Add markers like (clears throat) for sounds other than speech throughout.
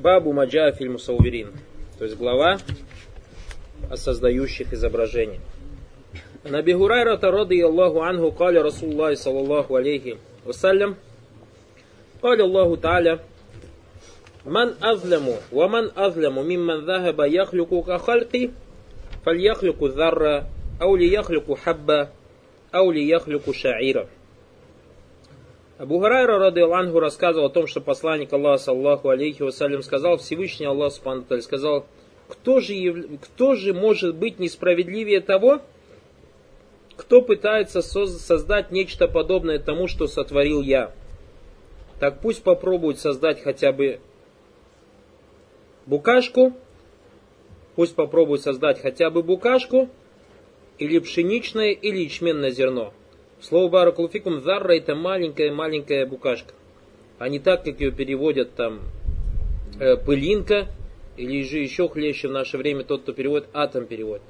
Бабу Маджа фильму Сауверин. То есть глава о создающих изображения. Наби Гурайра ради Аллаху анху каля Расуллахи саллаллаху алейхи вассалям. قال الله تعالى من أظلم ومن أظلم ممن ذهب يخلق كخلقي فليخلق ذرة أو ليخلق حبة أو ليخلق شعيرا Абу Харайра, рады Аллаху, рассказывал о том, что посланник Аллаха, саллаху алейхи вассалям, сказал, Всевышний Аллах, субхану сказал, кто же, кто же может быть несправедливее того, кто пытается создать нечто подобное тому, что сотворил я. Так пусть попробует создать хотя бы букашку, пусть попробует создать хотя бы букашку, или пшеничное, или ячменное зерно. Слово баракулфикум зарра это маленькая-маленькая букашка. А не так, как ее переводят там э, пылинка, или же еще хлеще в наше время тот, кто переводит атом переводит.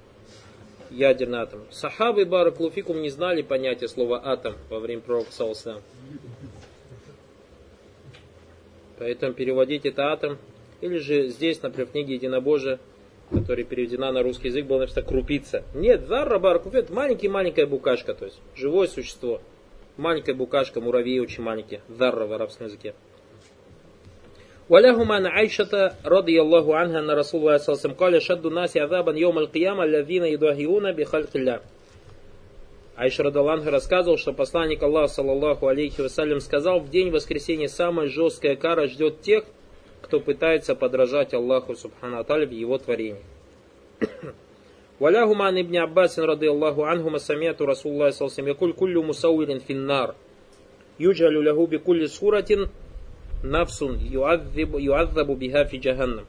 Ядерный атом. Сахабы баракулфикум не знали понятия слова атом во время пророка Саусам. Поэтому переводить это атом. Или же здесь, например, в книге Единобожия, которая переведена на русский язык, было написано крупица. Нет, зарра баркуф, это маленькая-маленькая букашка, то есть живое существо. Маленькая букашка, муравей очень маленький, зарра в арабском языке. وله عن عائشة رضي الله عنها أن رسول الله صلى الله عليه وسلم قال شد الناس عذابا يوم القيامة الذين يضاهئون بخلق الله Айша Радаланха рассказывал, что посланник Аллаха, саллаллаху алейхи вассалям, сказал, в день воскресения самая жесткая кара ждет тех, кто пытается подражать Аллаху Субхану Аталя в его творении. Валяхума ан ибн Аббасин рады Аллаху анхума самиату Расуллах салсам якуль куллю мусауирин финнар. Юджалю лягу би кулли суратин нафсун юадзабу биха фи джаханнам.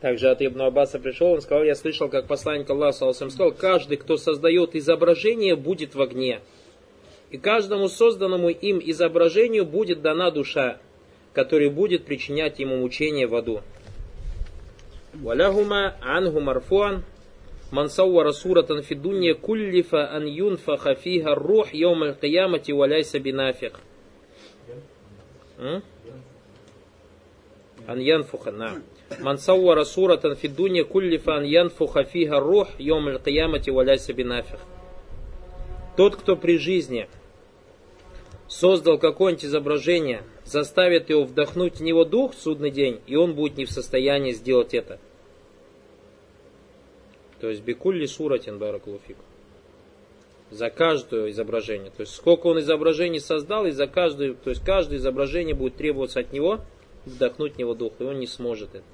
Также от Ибн Аббаса пришел, он сказал, я слышал, как посланник Аллаха салсам сказал, каждый, кто создает изображение, будет в огне. И каждому созданному им изображению будет дана душа который будет причинять ему мучение в аду. Валяхума анху марфуан من صور صورة في الدنيا كلف أن ينفخ فيها الروح يوم القيامة وليس بنافخ أن ينفخ نعم من صور صورة في الدنيا كلف أن ينفخ فيها الروح يوم القيامة وليس بنافخ Тот, кто при жизни создал какое-нибудь изображение, заставит его вдохнуть в него дух в судный день, и он будет не в состоянии сделать это. То есть бекулли суратин баракулуфик. За каждое изображение. То есть сколько он изображений создал, и за каждое, то есть каждое изображение будет требоваться от него вдохнуть в него дух, и он не сможет это.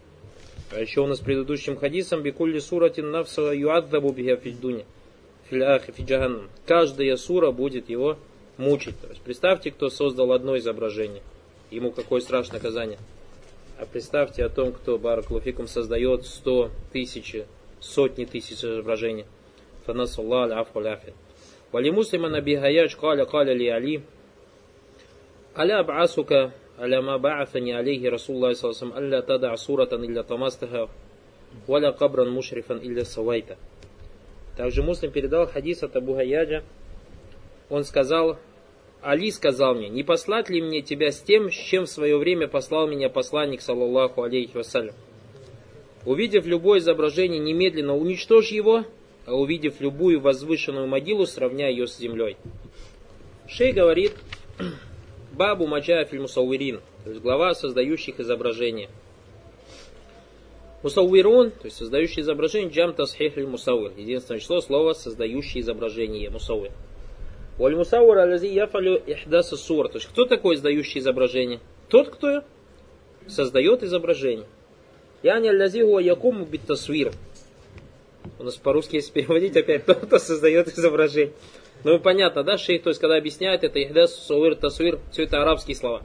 А еще у нас предыдущим хадисом бекулли суратин навса юаддабу биха фидждуня. Каждая сура будет его мучить. То есть представьте, кто создал одно изображение. Ему какое страшное наказание. А представьте о том, кто Баракулуфикум создает сто тысяч, сотни тысяч изображений. Ляфи. Вали муслима наби хаяч каля каля ли али. Аля абасука аля ма ба'афани алейхи Расуллах салласам алля тада суратан илля тамастаха валя кабран мушрифан илля савайта. Также муслим передал хадис от Абу Хаяджа. Он сказал, Али сказал мне, не послать ли мне тебя с тем, с чем в свое время послал меня посланник, саллаллаху алейхи вассалям. Увидев любое изображение, немедленно уничтожь его, а увидев любую возвышенную могилу, сравняй ее с землей. Шей говорит, (clears throat) Бабу Маджа Фильмусауирин, то есть глава создающих изображения. Мусауирун, то есть создающий изображение, джам тасхих мусауир. Единственное число слова создающий изображение, мусауир. Валь-мусаур алязи яфалю ихдаса сур. То есть кто такой издающий изображение? Тот, кто создает изображение. Яни алязи хуа якуму биттасвир. У нас по-русски если переводить опять, тот, кто создает изображение. Ну понятно, да, шейх, то есть когда объясняет это ихдас, суир, тасвир, все это арабские слова.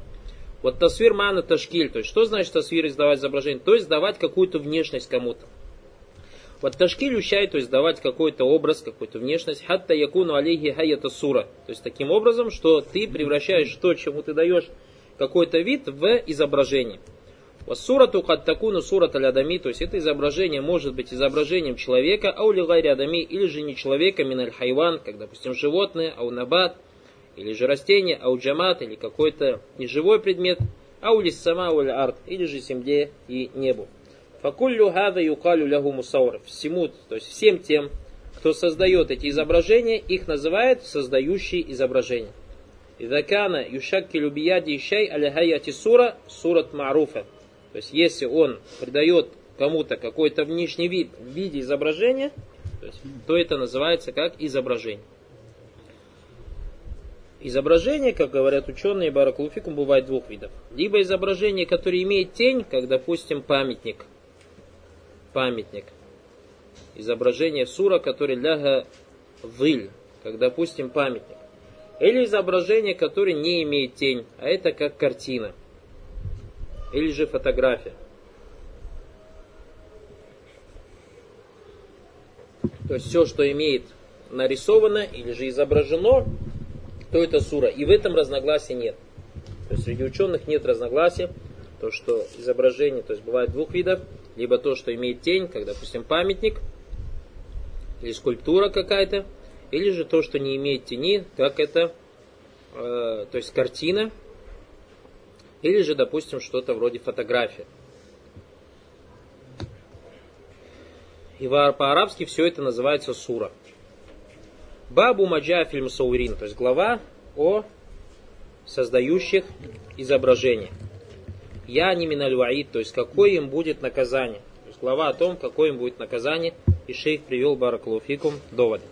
Вот тасвир мана ташкиль, то есть что значит тасвир издавать изображение? То есть давать какую-то внешность кому-то. Вот ташкиль ущай, то есть давать какой-то образ, какую-то внешность, хатта якуну алейхи хайята сура. То есть таким образом, что ты превращаешь то, чему ты даешь какой-то вид в изображение. Сурату такуну сурат алядами, то есть это изображение может быть изображением человека, аулигай рядами, или же не человека, миналь хайван, как, допустим, животное, аунабат, или же растение, ауджамат, или какой-то неживой предмет, аулис сама арт, или же земле и небу. Факуллю хада юкалю лягу мусаур. Всему, то есть всем тем, кто создает эти изображения, их называют создающие изображения. Идакана юшакки любияди ищай аляхаяти сура сурат маруфа. То есть если он придает кому-то какой-то внешний вид в виде изображения, то, есть, то это называется как изображение. Изображение, как говорят ученые, баракулуфикум бывает двух видов. Либо изображение, которое имеет тень, как, допустим, памятник. Памятник. Изображение сура, который ляга выль, как, допустим, памятник. Или изображение, которое не имеет тень, а это как картина. Или же фотография. То есть все, что имеет нарисовано или же изображено, то это сура. И в этом разногласия нет. То есть среди ученых нет разногласия, то, что изображение, то есть бывает двух видов, либо то, что имеет тень, как, допустим, памятник, или скульптура какая-то, или же то, что не имеет тени, как это, э, то есть картина, или же, допустим, что-то вроде фотографии. И по-арабски все это называется сура. Бабу Маджа фильм Саурин, то есть глава о создающих изображения. Я не минальваид, то есть какое им будет наказание. То есть глава о том, какое им будет наказание. И шейх привел Баракулуфикум доводы.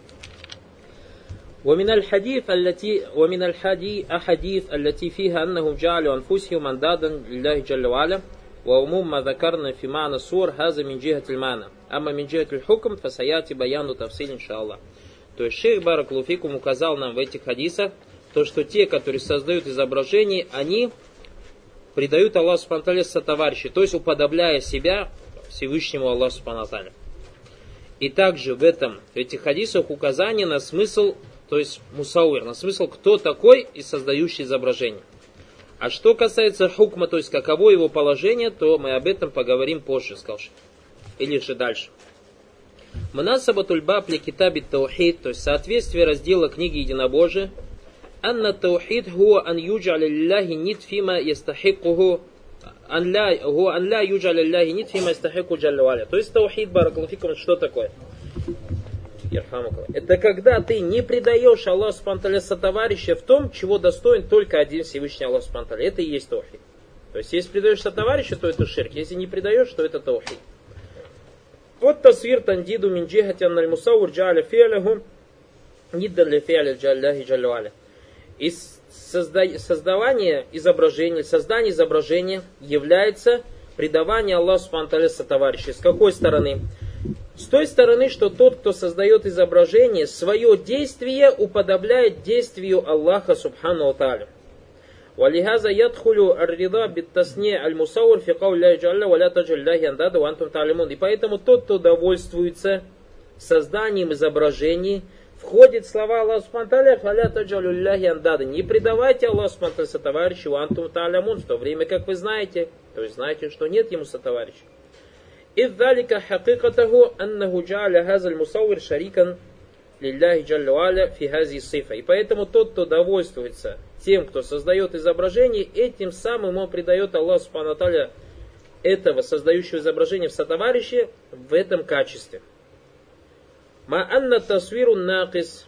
ومن الحديث التي ومن الحديث أحاديث التي فيها أنهم جعلوا أنفسهم أندادا لله جل وعلا وعموم ما ذكرنا في معنى الصور هذا من جهة المعنى أما من جهة الحكم فسيأتي بيان تفصيل إن شاء الله то есть шейх Баракулуфикум указал нам в этих хадисах, то, что те, которые создают изображения, они придают Аллаху Субхану сотоварищи, то есть уподобляя себя Всевышнему Аллаху Субхану И также в этом, в этих хадисах указание на смысл, то есть мусауир, на смысл, кто такой и создающий изображение. А что касается хукма, то есть каково его положение, то мы об этом поговорим позже, сказал Или же дальше. Манасабатуль баб ли китаби таухид, то есть соответствие раздела книги Единобожия, анна таухид хуа ан юджаля лилляхи нит фима ястахикуху ан ля, хуа ан ля юджаля лилляхи нит фима ястахику джалля То есть таухид, баракалуфикум, что такое? Это когда ты не предаешь Аллаху Субтитры товарища в том, чего достоин только один Всевышний Аллах Субтитры. Это и есть таухид. То есть, если предаешь товарища, то это ширк. Если не предаешь, то это таухид. Вот тасвир тандиду мин джихати анналь мусаур джаля фиалиху ниддан ли фиаля джалляхи джалюаля. И создавание изображения, создание изображения является предавание Аллаху Субхану товарища. С какой стороны? С той стороны, что тот, кто создает изображение, свое действие уподобляет действию Аллаха Субхану Тааля. ولهذا يدخل الرضا بالتصنيع المصور في قول الله جل ولا تجعل الله أندادا وأنتم تعلمون. И поэтому тот, кто довольствуется созданием изображений, входит слова Аллаха Субтитры «Фаля таджалю ляхи андада». Не предавайте Аллаху Субтитры сотоварищу «Антум та'лямун», в то время как вы знаете, то есть знаете, что нет ему сотоварища. إذ ذلك حقيقته أنه جعل هذا المصور شريكا لله جل وعلا في هذه الصفة. И поэтому тот, кто довольствуется тем, кто создает изображение, этим самым он придает Аллаху Субхану этого создающего изображение в сотоварище в этом качестве. Ма анна тасвиру накис,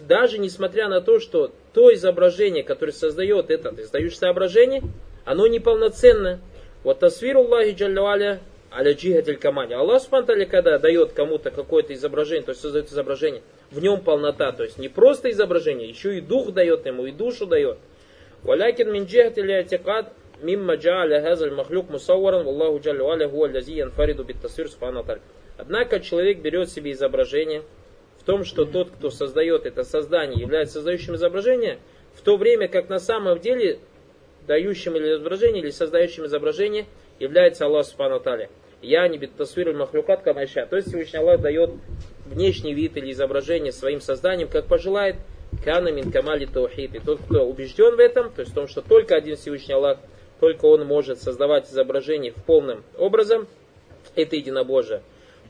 даже несмотря на то, что то изображение, которое создает это создающее изображение, оно неполноценно. Вот тасвиру Аллахи Джаллаваля аля джихатель камани. Аллах Субхану когда дает кому-то какое-то изображение, то есть создает изображение, в нем полнота, то есть не просто изображение, еще и дух дает ему, и душу дает. Валякин мин джихатель атикад мимма джааля хазаль махлюк мусавваран, Аллаху джалля валя хуа лази янфариду биттасвир субхану Однако человек берет себе изображение в том, что тот, кто создает это создание, является создающим изображение, в то время как на самом деле дающим или изображение, или создающим изображение является Аллах Субхану Таля. Я не битасвируль махлюкат камайша. То есть Всевышний Аллах дает внешний вид или изображение своим созданием, как пожелает. Кана мин камали таухид. И тот, кто убежден в этом, то есть в том, что только один Всевышний Аллах, только он может создавать изображение в полном образом, это единобожие.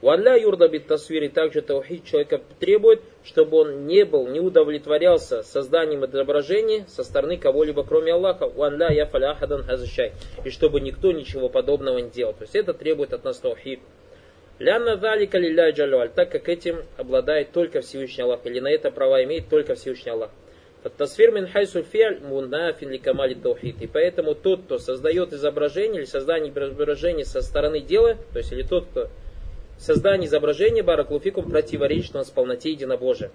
Валля юрда бит тасвири также таухид человека требует, чтобы он не был, не удовлетворялся созданием изображения со стороны кого-либо, кроме Аллаха. Валля я фаляхадан хазащай. И чтобы никто ничего подобного не делал. То есть это требует от нас таухид. Лянна залика лилля джалюаль, так как этим обладает только Всевышний Аллах, или на это права имеет только Всевышний Аллах. Тасфир мин хайсу фиаль мунафин ли камали таухид. И поэтому тот, кто создает изображение или создание изображения со стороны дела, то есть или тот, кто создание изображения бараклуфикум противоречит у нас полноте единобожия.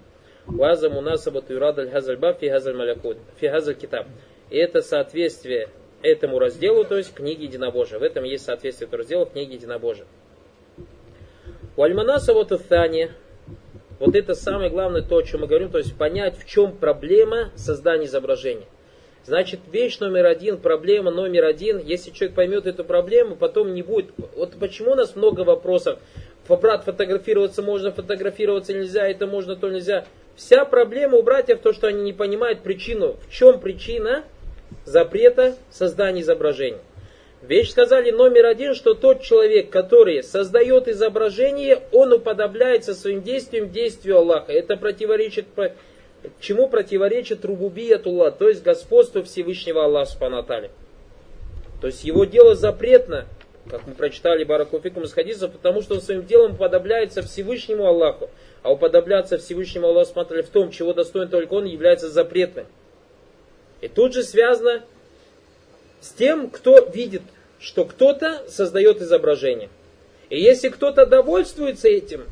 Уаза мунасабату юрадаль хазальба фи хазаль малякут, фи хазаль китаб. И это соответствие этому разделу, то есть книги единобожия. В этом есть соответствие этому разделу книги единобожия. Уальманаса вот Тани, вот это самое главное то, о чем мы говорим, то есть понять, в чем проблема создания изображения. Значит, вещь номер один, проблема номер один, если человек поймет эту проблему, потом не будет... Вот почему у нас много вопросов, брат, фотографироваться можно, фотографироваться нельзя, это можно, то нельзя. Вся проблема у братьев то, что они не понимают причину. В чем причина запрета создания изображения? Вещь сказали номер один, что тот человек, который создает изображение, он уподобляется своим действием действию Аллаха. Это противоречит, чему противоречит рубубиятуллах, то есть господство Всевышнего Аллаха Субханатали. То есть его дело запретно, как мы прочитали Баракуфикум из хадиса, потому что он своим делом уподобляется Всевышнему Аллаху. А уподобляться Всевышнему Аллаху смотрели в том, чего достоин только он, является запретным. И тут же связано с тем, кто видит, что кто-то создает изображение. И если кто-то довольствуется этим,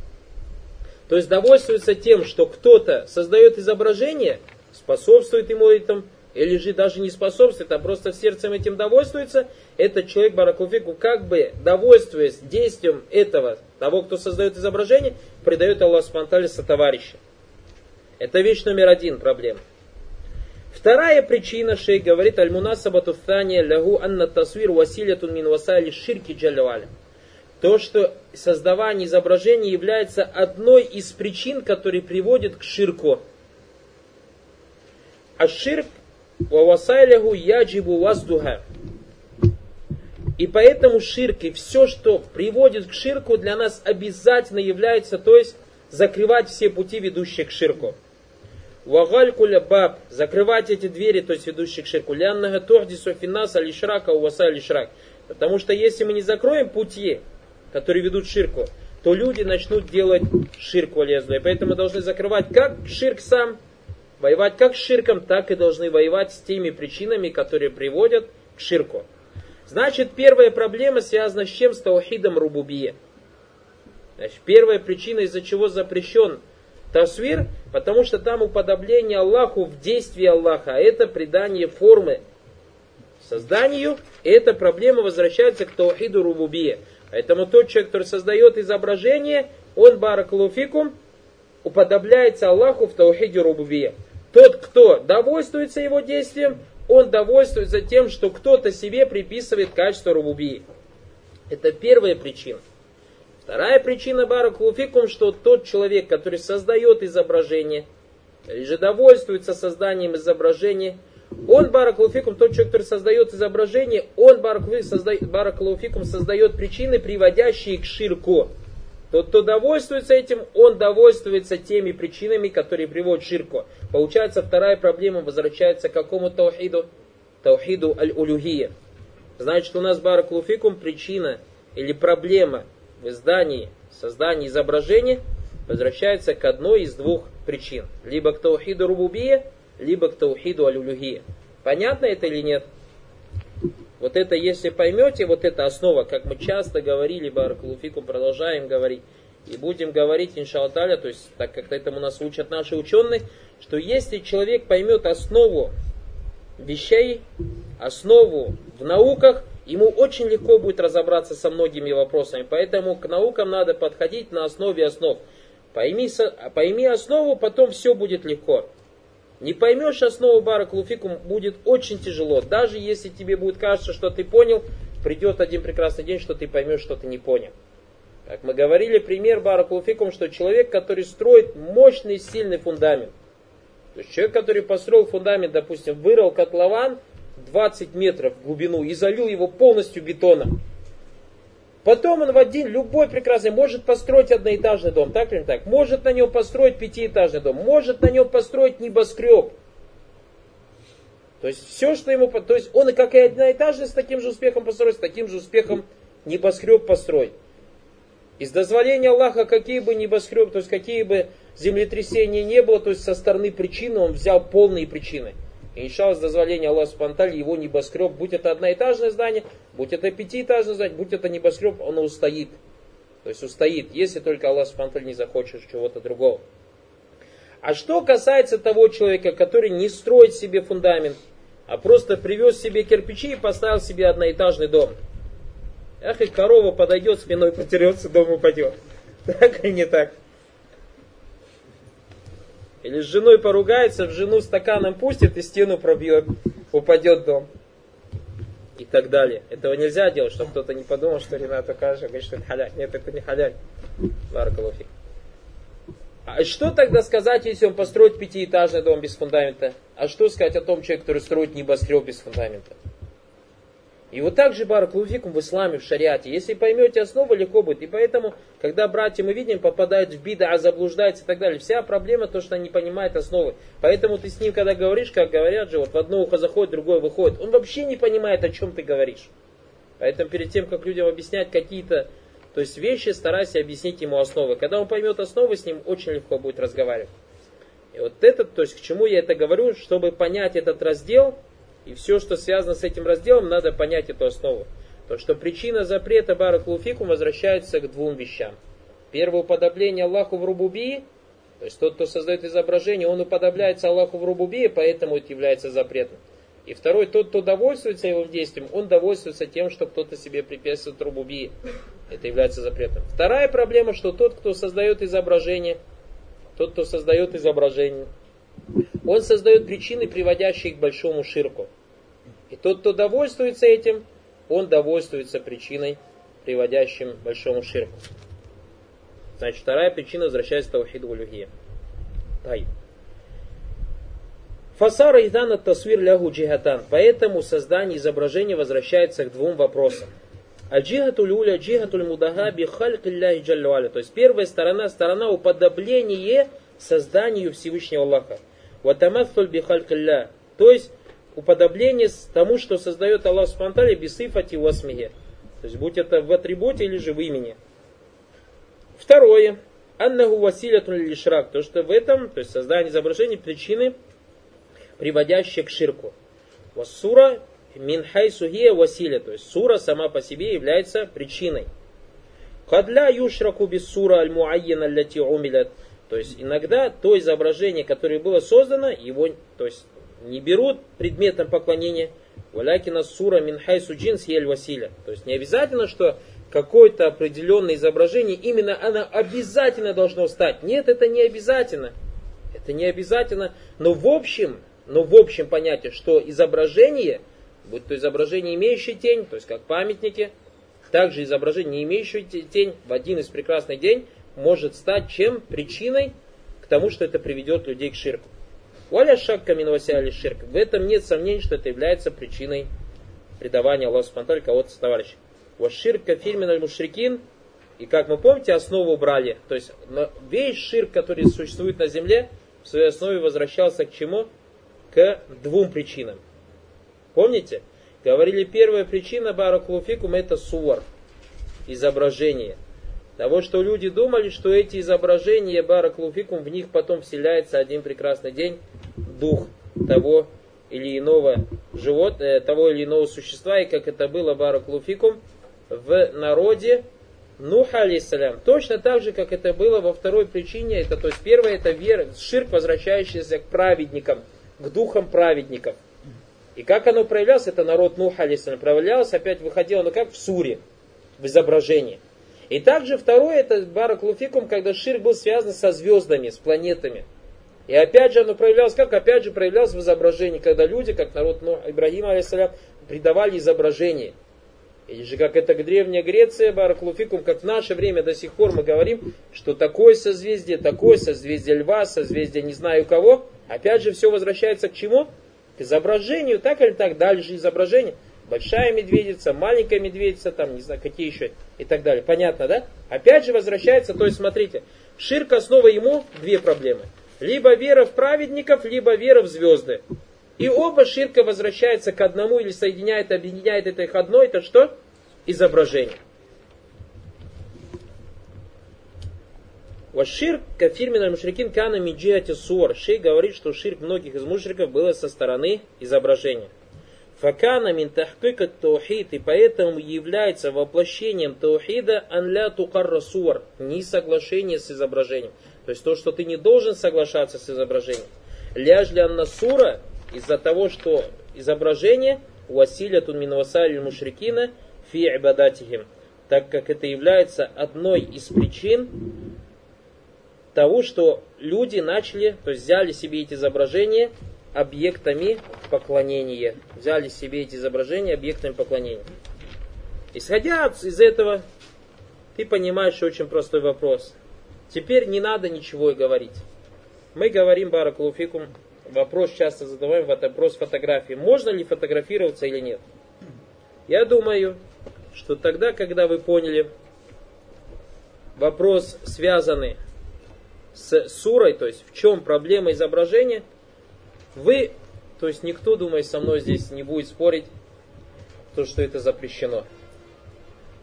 то есть довольствуется тем, что кто-то создает изображение, способствует ему этому, или же даже не способствует, а просто сердцем этим довольствуется, этот человек, Баракуфику, как бы довольствуясь действием этого, того, кто создает изображение, предает Аллах Спантали товарища. Это вещь номер один проблема. Вторая причина, шейх говорит, аль-мунасабату thания лягу анна тасвир василятун мин васали ширки джалюаля. То, что создавание изображения является одной из причин, которые приводят к ширку. А ширк. И поэтому ширк и все, что приводит к ширку, для нас обязательно является, то есть закрывать все пути, ведущие к ширку. Вагалькуля баб, закрывать эти двери, то есть ведущие к ширку. Ляннага торди софинаса лишрака уваса лишрак. Потому что если мы не закроем пути, которые ведут к ширку, то люди начнут делать ширку лезду. И поэтому мы должны закрывать как ширк сам, Воевать как с ширком, так и должны воевать с теми причинами, которые приводят к ширку. Значит, первая проблема связана с чем? С таухидом рубубия. Значит, первая причина, из-за чего запрещен тасвир, потому что там уподобление Аллаху в действии Аллаха, а это придание формы созданию, и эта проблема возвращается к таухиду рубубия. Поэтому тот человек, который создает изображение, он баракалуфикум, уподобляется Аллаху в таухиде рубубия. Тот, кто довольствуется его действием, он довольствуется тем, что кто-то себе приписывает качество рубубии. Это первая причина. Вторая причина баракулуфикум, что тот человек, который создает изображение, или же довольствуется созданием изображения, он, баракулуфикум, тот человек, который создает изображение, он, баракулуфикум, создает причины, приводящие к ширку. Тот, кто довольствуется этим, он довольствуется теми причинами, которые приводят к ширку. Получается, вторая проблема возвращается к какому таухиду? Таухиду аль-улюхия. Значит, у нас баракулуфикум причина или проблема в издании, создании изображения возвращается к одной из двух причин. Либо к таухиду рубубия, либо к таухиду аль-улюхия. Понятно это или нет? Вот это, если поймете, вот эта основа, как мы часто говорили, Баракулуфикум, продолжаем говорить, и будем говорить, иншалаталя, то есть, так как этому нас учат наши ученые, что если человек поймет основу вещей, основу в науках, ему очень легко будет разобраться со многими вопросами. Поэтому к наукам надо подходить на основе основ. Пойми, пойми основу, потом все будет легко. Не поймешь основу баракулуфикум, будет очень тяжело. Даже если тебе будет кажется, что ты понял, придет один прекрасный день, что ты поймешь, что ты не понял. Как мы говорили, пример баракулуфикум, что человек, который строит мощный, сильный фундамент. То есть человек, который построил фундамент, допустим, вырыл котлован 20 метров в глубину и залил его полностью бетоном. Потом он в один, любой прекрасный, может построить одноэтажный дом, так или не так? Может на нем построить пятиэтажный дом, может на нем построить небоскреб. То есть все, что ему... То есть он как и одноэтажный с таким же успехом построить, с таким же успехом небоскреб построить. Из дозволения Аллаха, какие бы небоскреб, то есть какие бы землетрясения не было, то есть со стороны причины он взял полные причины. И иншалла с дозволения Аллаха Субтитры его небоскреб, будь это одноэтажное здание, будь это пятиэтажное здание, будь это небоскреб, он устоит. То есть устоит, если только Аллах Субтитры не захочет чего-то другого. А что касается того человека, который не строит себе фундамент, а просто привез себе кирпичи и поставил себе одноэтажный дом. Ах, и корова подойдет, спиной потерется, дом упадет. (laughs) Так или не так? Или с женой поругается, в жену стаканом пустит и стену пробьет, упадет дом. И так далее. Этого нельзя делать, чтобы кто-то не подумал, что Ренат Каша говорит, что это халяль. Нет, это не халяль. Баракалуфик. А что тогда сказать, если он построит пятиэтажный дом без фундамента? А что сказать о том человеке, который строит небоскреб без фундамента? И вот так же баракулуфикум в исламе, в шариате. Если поймете основу, легко будет. И поэтому, когда братья мы видим, попадают в бида, а заблуждаются и так далее, вся проблема то, что они понимают основы. Поэтому ты с ним, когда говоришь, как говорят же, вот в одно ухо заходит, другое выходит, он вообще не понимает, о чем ты говоришь. Поэтому перед тем, как людям объяснять какие-то то есть вещи старайся объяснить ему основы. Когда он поймет основы, с ним очень легко будет разговаривать. И вот этот, то есть к чему я это говорю, чтобы понять этот раздел, и все, что связано с этим разделом, надо понять эту основу. То, что причина запрета баракулуфикум возвращается к двум вещам. Первое уподобление Аллаху в рубубии, то есть тот, кто создает изображение, он уподобляется Аллаху в рубубии, поэтому это является запретом. И второй, тот, кто довольствуется его действием, он довольствуется тем, что кто-то себе приписывает рубубии. Это является запретом. Вторая проблема, что тот, кто создает изображение, тот, кто создает изображение, он создает причины, приводящие к большому ширку. И тот, кто довольствуется этим, он довольствуется причиной, приводящим большому ширку. Значит, вторая причина возвращается к Таухиду Улюхия. Тай. Фасара идана тасвир лягу джихатан. Поэтому создание изображения возвращается к двум вопросам. Аджихатуль уля, джихатуль мудаха би халькилляхи джаллюаля. То есть первая сторона, сторона уподобление созданию Всевышнего Аллаха. Ватамаthуль би халькилля. То есть уподобление тому, что создает Аллах Субтитры бисыфати васмихе. То есть будь это в атрибуте или же в имени. Второе. Аннаху василятун лишрак. То, что в этом, то есть создание изображения, причины, приводящие к ширку. Вассура Минхай сухия василя, то есть сура сама по себе является причиной. Кадля юшраку без сура аль муайяна ляти умилят. То есть иногда то изображение, которое было создано, его то есть, не берут предметом поклонения. Валякина сура минхай суджин съель василя. То есть не обязательно, что какое-то определенное изображение, именно оно обязательно должно стать. Нет, это не обязательно. Это не обязательно. Но в общем, но в общем понятие, что изображение – будь то изображение, имеющее тень, то есть как памятники, также изображение, не имеющее тень, в один из прекрасный день может стать чем? Причиной к тому, что это приведет людей к ширку. Валя шаг каминовася ширк. В этом нет сомнений, что это является причиной предавания Аллаху Субтитры кого-то с товарищем. Ваширк кафирмин аль мушрикин. И как мы помните, основу убрали. То есть весь ширк, который существует на земле, в своей основе возвращался к чему? К двум причинам. Помните? Говорили, первая причина баракулуфикум это суар, изображение. Того, что люди думали, что эти изображения баракулуфикум, в них потом вселяется один прекрасный день дух того или иного животного, э, того или иного существа, и как это было баракулуфикум в народе Нуха алейсалям. Точно так же, как это было во второй причине, это то есть первое это вера, ширк, возвращающийся к праведникам, к духам праведников. И как оно проявлялось, это народ Нуха, алейсалям, проявлялось, опять выходило, ну как в суре, в изображении. И также второе, это Барак Луфикум, когда ширк был связан со звездами, с планетами. И опять же оно проявлялось, как опять же проявлялось в изображении, когда люди, как народ ну, Ибрагима, алейсалям, придавали изображение. Или же как это древняя Греция, Бараклуфикум, как в наше время до сих пор мы говорим, что такое созвездие, такое созвездие льва, созвездие не знаю кого, опять же все возвращается к чему? к изображению, так или так, дальше изображение. Большая медведица, маленькая медведица, там, не знаю, какие еще и так далее. Понятно, да? Опять же возвращается, то есть смотрите, ширк основа ему две проблемы. Либо вера в праведников, либо вера в звезды. И оба ширка возвращаются к одному или соединяет, объединяет это их одно, это что? Изображение. Вашир кафирмина мушрикин кана миджиати суар. Шей говорит, что ширк многих из мушриков было со стороны изображения. Факана мин тахкика таухид, и поэтому является воплощением таухида анля тукарра не соглашение с изображением. То есть то, что ты не должен соглашаться с изображением. Ляжли анна сура, из-за того, что изображение уасиля тунминвасаль мушрикина фи ибадатихим, так как это является одной из причин того, что люди начали, то есть взяли себе эти изображения объектами поклонения. Взяли себе эти изображения объектами поклонения. Исходя из этого, ты понимаешь очень простой вопрос. Теперь не надо ничего и говорить. Мы говорим, Баракулуфикум, вопрос часто задаваем, вопрос фотографии. Можно ли фотографироваться или нет? Я думаю, что тогда, когда вы поняли вопрос, связанный с сурой, то есть в чем проблема изображения, вы, то есть никто, думаю, со мной здесь не будет спорить, то, что это запрещено.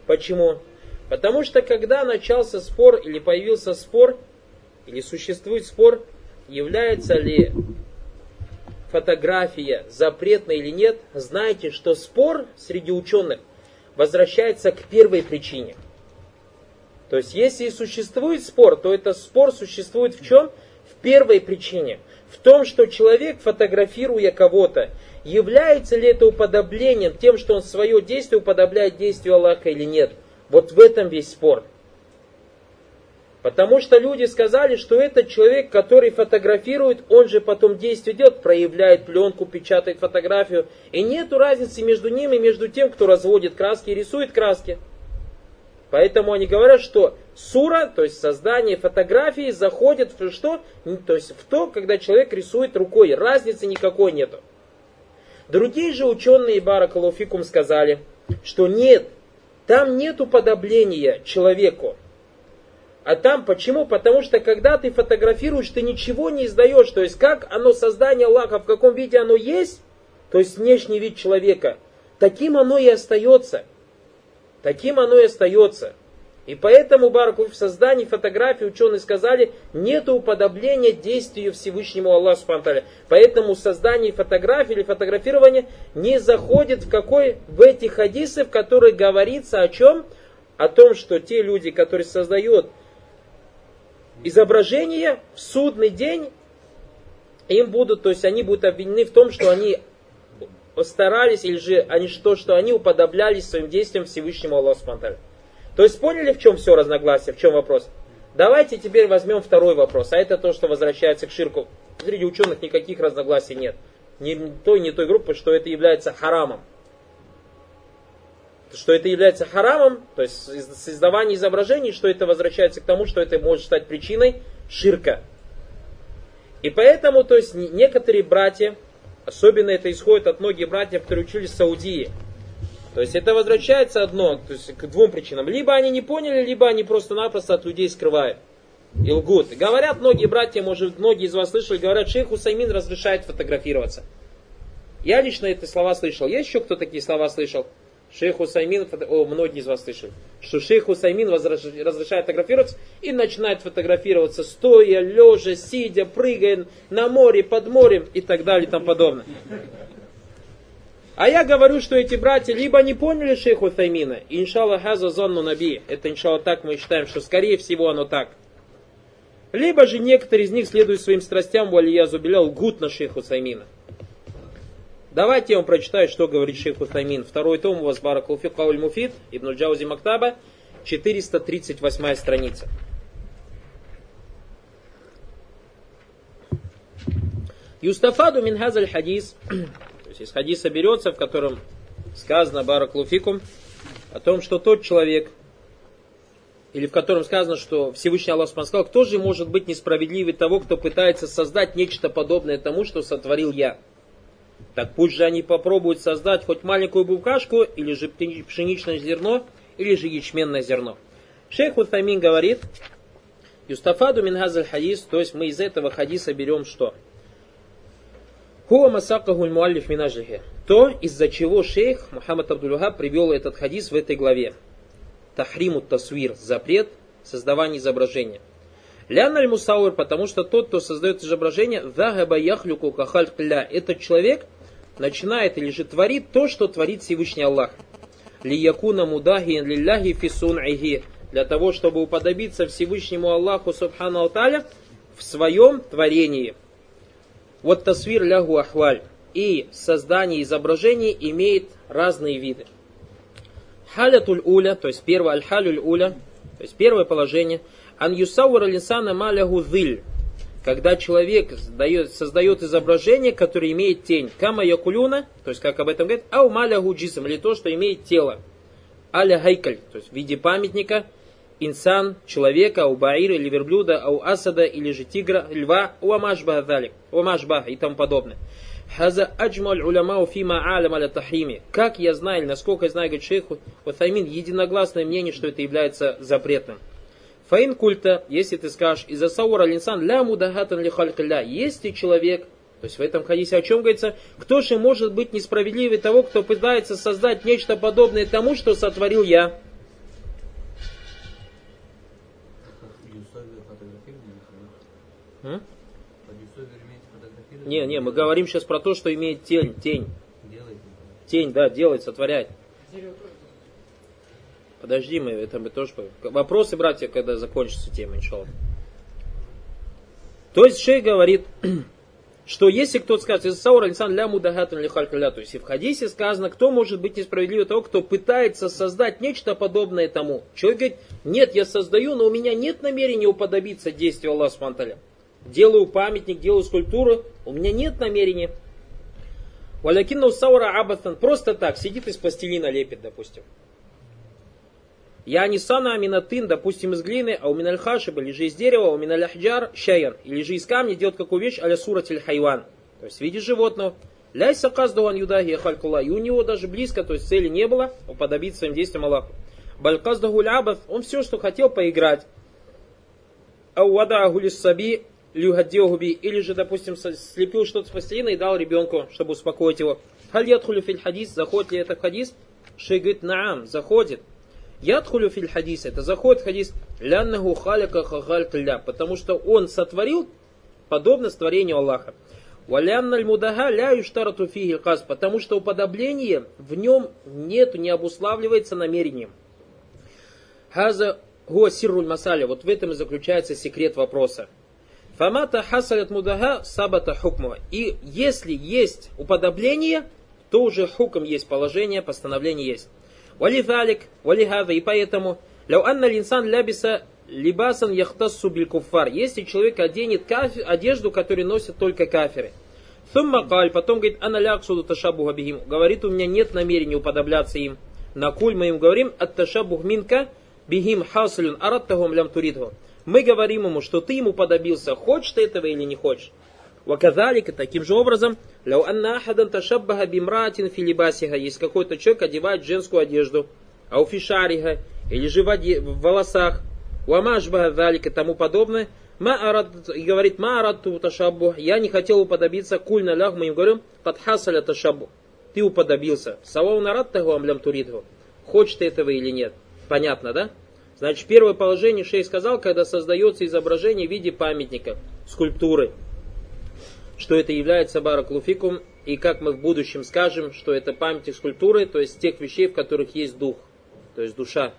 Почему? Потому что когда начался спор или появился спор, или существует спор, является ли фотография запретной или нет, знаете, что спор среди ученых возвращается к первой причине. То есть, если и существует спор, то этот спор существует в чем? В первой причине. В том, что человек, фотографируя кого-то, является ли это уподоблением тем, что он свое действие уподобляет действию Аллаха или нет. Вот в этом весь спор. Потому что люди сказали, что этот человек, который фотографирует, он же потом действие делает, проявляет пленку, печатает фотографию. И нет разницы между ним и между тем, кто разводит краски и рисует краски. Поэтому они говорят, что сура, то есть создание фотографии, заходит в что? То есть в то, когда человек рисует рукой. Разницы никакой нету. Другие же ученые Баракалуфикум сказали, что нет, там нет уподобления человеку. А там почему? Потому что когда ты фотографируешь, ты ничего не издаешь. То есть как оно создание Аллаха, в каком виде оно есть, то есть внешний вид человека, таким оно и остается. Таким оно и остается. И поэтому, Бараку, в создании фотографии ученые сказали, нет уподобления действию Всевышнему Аллаху Субтитры. Поэтому создание фотографии или фотографирование не заходит в какой в эти хадисы, в которых говорится о чем? О том, что те люди, которые создают изображение в судный день, им будут, то есть они будут обвинены в том, что они постарались, или же они что, что они уподоблялись своим действиям Всевышнему Аллаху Субтитры. То есть поняли, в чем все разногласие, в чем вопрос? Давайте теперь возьмем второй вопрос, а это то, что возвращается к ширку. Среди ученых никаких разногласий нет. Ни той, ни той группы, что это является харамом. Что это является харамом, то есть создавание изображений, что это возвращается к тому, что это может стать причиной ширка. И поэтому, то есть некоторые братья, особенно это исходит от многих братьев, которые учились в Саудии, то есть это возвращается одно, то есть к двум причинам. Либо они не поняли, либо они просто-напросто от людей скрывают и лгут. Говорят многие братья, может многие из вас слышали, говорят, шейх Хусаймин разрешает фотографироваться. Я лично эти слова слышал. Есть еще кто такие слова слышал? Шейх Хусаймин, о, многие из вас слышали, что шейх Хусаймин разрешает фотографироваться и начинает фотографироваться стоя, лежа, сидя, прыгая на море, под морем и так далее и тому подобное. А я говорю, что эти братья либо не поняли шейху Таймина, и иншаллах хаза зонну наби, это иншаллах так мы считаем, что скорее всего оно так. Либо же некоторые из них следуют своим страстям, валия зубиля, лгут на шейху Таймина. Давайте я вам прочитаю, что говорит шейх Таймин. Второй том у вас Баракулфи Кауль Муфид, Ибн Джаузи Мактаба, 438 страница. Юстафаду мин хазаль хадис есть из хадиса берется, в котором сказано Бараклуфикум о том, что тот человек, или в котором сказано, что Всевышний Аллах сказал, кто же может быть несправедливый того, кто пытается создать нечто подобное тому, что сотворил я. Так пусть же они попробуют создать хоть маленькую букашку, или же пшеничное зерно, или же ячменное зерно. Шейх Утамин говорит, Юстафаду минхазаль хадис, то есть мы из этого хадиса берем что? Хуа масакахуль муаллиф минажлихи. То, из-за чего шейх Мухаммад Абдулюха привел этот хадис в этой главе. Тахриму тасвир, запрет создавания изображения. Лян аль мусауэр, потому что тот, кто создает изображение, загаба яхлюку кахаль этот человек начинает или же творит то, что творит Всевышний Аллах. Лиякуна мудахи лилляхи фисун'ихи, для того, чтобы уподобиться Всевышнему Аллаху Субхану Алталя в своем творении. Вот тасвир лягу ахваль. И создание изображений имеет разные виды. Халятуль уля, то есть первое аль-халюль уля, то есть первое положение. Ан юсаур алинсана малягу зиль. Когда человек создает, создает изображение, которое имеет тень. Кама якулюна, то есть как об этом говорит, ау малягу джисм, или то, что имеет тело. Аля хайкаль, то есть в виде памятника – инсан, человека, у баира или верблюда, у асада или же тигра, льва, у амашбаха далик, у амашбаха и тому подобное. Хаза аджмаль уляма фима алям аля тахрими. Как я знаю, или насколько я знаю, говорит шейх Утаймин, единогласное мнение, что это является запретным. Фаин культа, если ты скажешь, из-за саура линсан ля мудахатан ли халькля, если человек, то есть в этом хадисе о чем говорится, кто же может быть несправедливый того, кто пытается создать нечто подобное тому, что сотворил я. Не, не, мы говорим сейчас про то, что имеет тень, тень. Тень, да, делает, сотворяет. Подожди, мы это мы тоже... Вопросы, братья, когда закончится тема, иншаллах. То есть Шей говорит, (clears throat) что если кто-то скажет, из Саура Алисан ля мудагатан ли то есть в хадисе сказано, кто может быть несправедливый того, кто пытается создать нечто подобное тому. Человек говорит, нет, я создаю, но у меня нет намерения уподобиться действию Аллаха Субтитры делаю памятник, делаю скульптуру, у меня нет намерения. Валякинна саура абатан, просто так, сидит из пластилина лепит, допустим. Я не сана аминатын, допустим, из глины, а у миналь хашиба, или же из дерева, у миналь ахджар шаян, или же из камня делает какую вещь, аля суратиль хайван, то есть в виде животного. Ляйса каздуан юдахи халькула, и у него даже близко, то есть цели не было уподобиться своим действиям Аллаху. Бальказдахуль абат, он все, что хотел поиграть. Ауада саби, люхаддиохуби, или же, допустим, слепил что-то с пластилина и дал ребенку, чтобы успокоить его. Халь филь хадис, заходит ли это в хадис? Шей говорит, наам, заходит. Ядхулю филь хадис, это заходит хадис, ляннаху халяка хахаль потому что он сотворил подобно творению Аллаха. Валянналь мудага ля юштарату фиги каз, потому что уподобление в нем нету, не обуславливается намерением. Хаза гуа сирруль масаля, вот в этом и заключается секрет вопроса. Фамата хасалят мудага сабата хукмуа. И если есть уподобление, то уже хукм есть положение, постановление есть. Вали валик, вали и поэтому, ляу анна линсан лябиса либасан яхтассу биль куфар. Если человек оденет кафир, одежду, которую носят только кафиры. Сумма каль, потом говорит, ана ляксуду ташабуха бихим. Говорит, у меня нет намерения уподобляться им. На куль мы им говорим, от ташабух минка бихим хасалюн араттахум лям туридху мы говорим ему, что ты ему подобился, хочешь ты этого или не хочешь. Ваказалика, таким же образом, ляу анна ахадан ташаббаха бимратин филибасиха, если какой-то человек одевает женскую одежду, а у фишариха, или же в, оде... в волосах, уамашбаха залика, тому подобное, Ма арад, говорит, ма арадту ташаббу, я не хотел уподобиться, кульна лях, мы им говорим, подхасаля ташаббу, ты уподобился, савау нарадтаху амлям туридху, хочешь ты этого или нет, понятно, да? Значит, первое положение шей сказал, когда создается изображение в виде памятника, скульптуры, что это является бараклуфикум, и как мы в будущем скажем, что это памятник скульптуры, то есть тех вещей, в которых есть дух, то есть душа.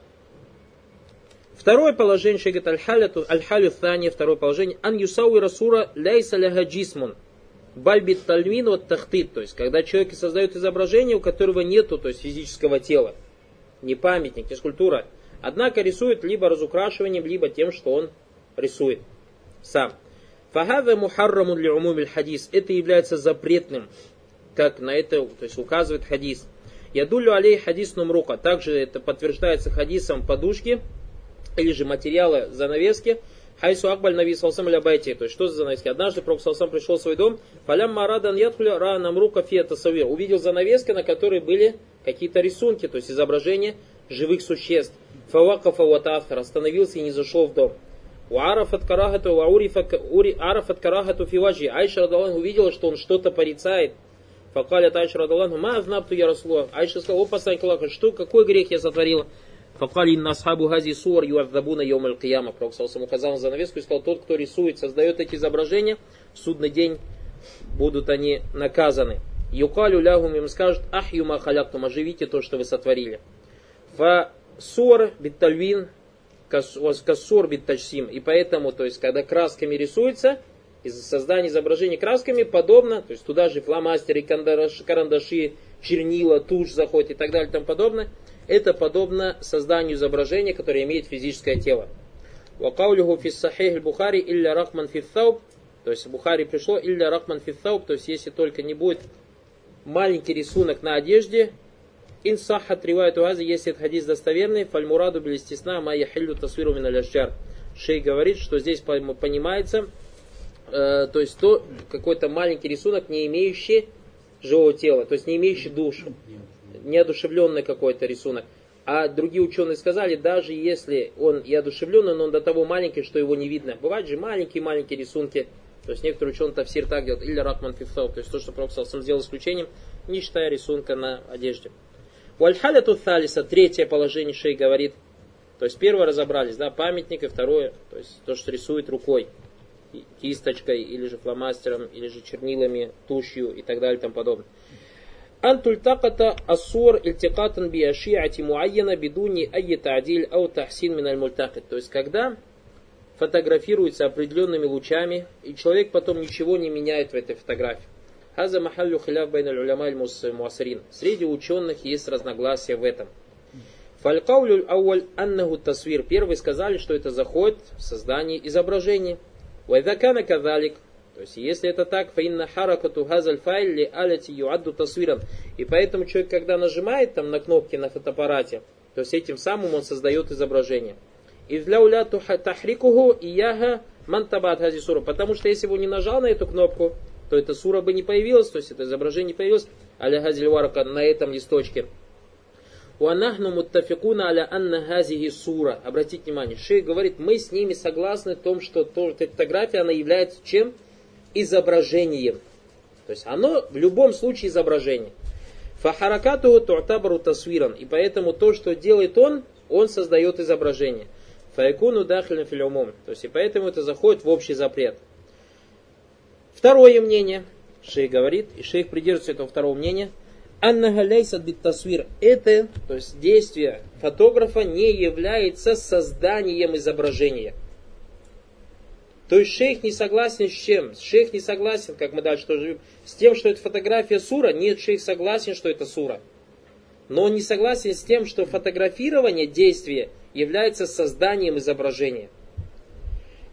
Второе положение, шей говорит, аль-халю thани, второе положение, ан юсауи расура ляйса джисмун, бальбит тальмин вот тахтит, то есть когда человек создает изображение, у которого нету, то есть физического тела, не памятник, не скульптура, Однако рисует либо разукрашиванием, либо тем, что он рисует сам. Фахада мухарраму для умумиль хадис. Это является запретным, как на это то есть указывает хадис. Ядулю алей хадис нумрука. Также это подтверждается хадисом подушки или же материала занавески. Хайсу Акбаль Нави Салсам Лябайте. То есть что за занавески? Однажды Пророк Салсам пришел в свой дом, Фалям Марадан Ядхуля Ра Намрука Фиата Савир. Увидел занавеска, на которой были какие-то рисунки, то есть изображения живых существ. Фавакафа Ватафхар остановился и не зашел в дом. У Арафат Карахату, Арафат Карахату Фиваджи. Айша Радалан увидела, что он что-то порицает. Факаля Айша Радалан, ма азнабту я Расулах. Айша сказала, о посланник Аллаха, что, какой грех я сотворила? Факали инна асхабу хази суар юадзабуна йом аль кияма. Пророк указал на занавеску и сказал, тот, кто рисует, создает эти изображения, в судный день будут они наказаны. Юкалю лягум им скажут, ах юма халяктум, оживите то, что вы сотворили. Фа суар биттальвин кассур биттачсим. И поэтому, то есть, когда красками рисуется, из создания изображений красками подобно, то есть туда же фломастеры, карандаши, чернила, тушь заходит и так далее и тому подобное, это подобно созданию изображения, которое имеет физическое тело. Вакаулюху фис сахих бухари илля рахман фиссауб, то есть Бухари пришло илля рахман фиссауб, то есть если только не будет маленький рисунок на одежде, ин сахат ривает уази, если этот хадис достоверный, фальмураду билистисна ма яхиллю тасвиру мин Шей говорит, что здесь понимается, э, то есть то какой-то маленький рисунок, не имеющий живого тела, то есть не имеющий душу неодушевленный какой-то рисунок. А другие ученые сказали, даже если он и одушевленный, но он до того маленький, что его не видно. Бывают же маленькие-маленькие рисунки. То есть некоторые ученые тафсир так делают. Или Рахман Фифтау. То есть то, что Пророк сам сделал исключением, не считая рисунка на одежде. Вальхаля тут Талиса, третье положение шеи говорит. То есть первое разобрались, да, памятник, и второе, то есть то, что рисует рукой, кисточкой, или же фломастером, или же чернилами, тушью и так далее и тому подобное. Антультаката асур ильтикатан биашиати муайяна бедуни айета адиль ау тахсин миналь мультакат. То есть когда фотографируется определенными лучами, и человек потом ничего не меняет в этой фотографии. Хаза махаллю хиляв байна уляма муасарин. Среди ученых есть разногласия в этом. Фалькаулю ауаль аннаху тасвир. Первые сказали, что это заходит в создание изображения. Вайдакана кадалик. То есть, если это так, фаинна харакату газаль файл ли аляти юадду тасвиран. И поэтому человек, когда нажимает там на кнопки на фотоаппарате, то есть этим самым он создает изображение. И для уля тахрикуху и яга мантабат хази сура. Потому что если бы он не нажал на эту кнопку, то эта сура бы не появилась, то есть это изображение не появилось, аля газиль варака на этом листочке. Уанахну муттафикуна аля анна газихи сура. Обратите внимание, шейх говорит, мы с ними согласны в том, что то, эта фотография, она является чем? изображением. То есть оно в любом случае изображение. Фахаракату ту'табару тасвиран. И поэтому то, что делает он, он создает изображение. Файкуну дахлин филюмум. То есть и поэтому это заходит в общий запрет. Второе мнение. Шейх говорит, и шейх придерживается этого второго мнения. Аннагаляйсад бит тасвир. Это, то есть действие фотографа не является созданием изображения. То есть шейх не согласен с чем? Шейх не согласен, как мы дальше тоже видим, с тем, что это фотография сура. Нет, шейх согласен, что это сура. Но он не согласен с тем, что фотографирование действия является созданием изображения.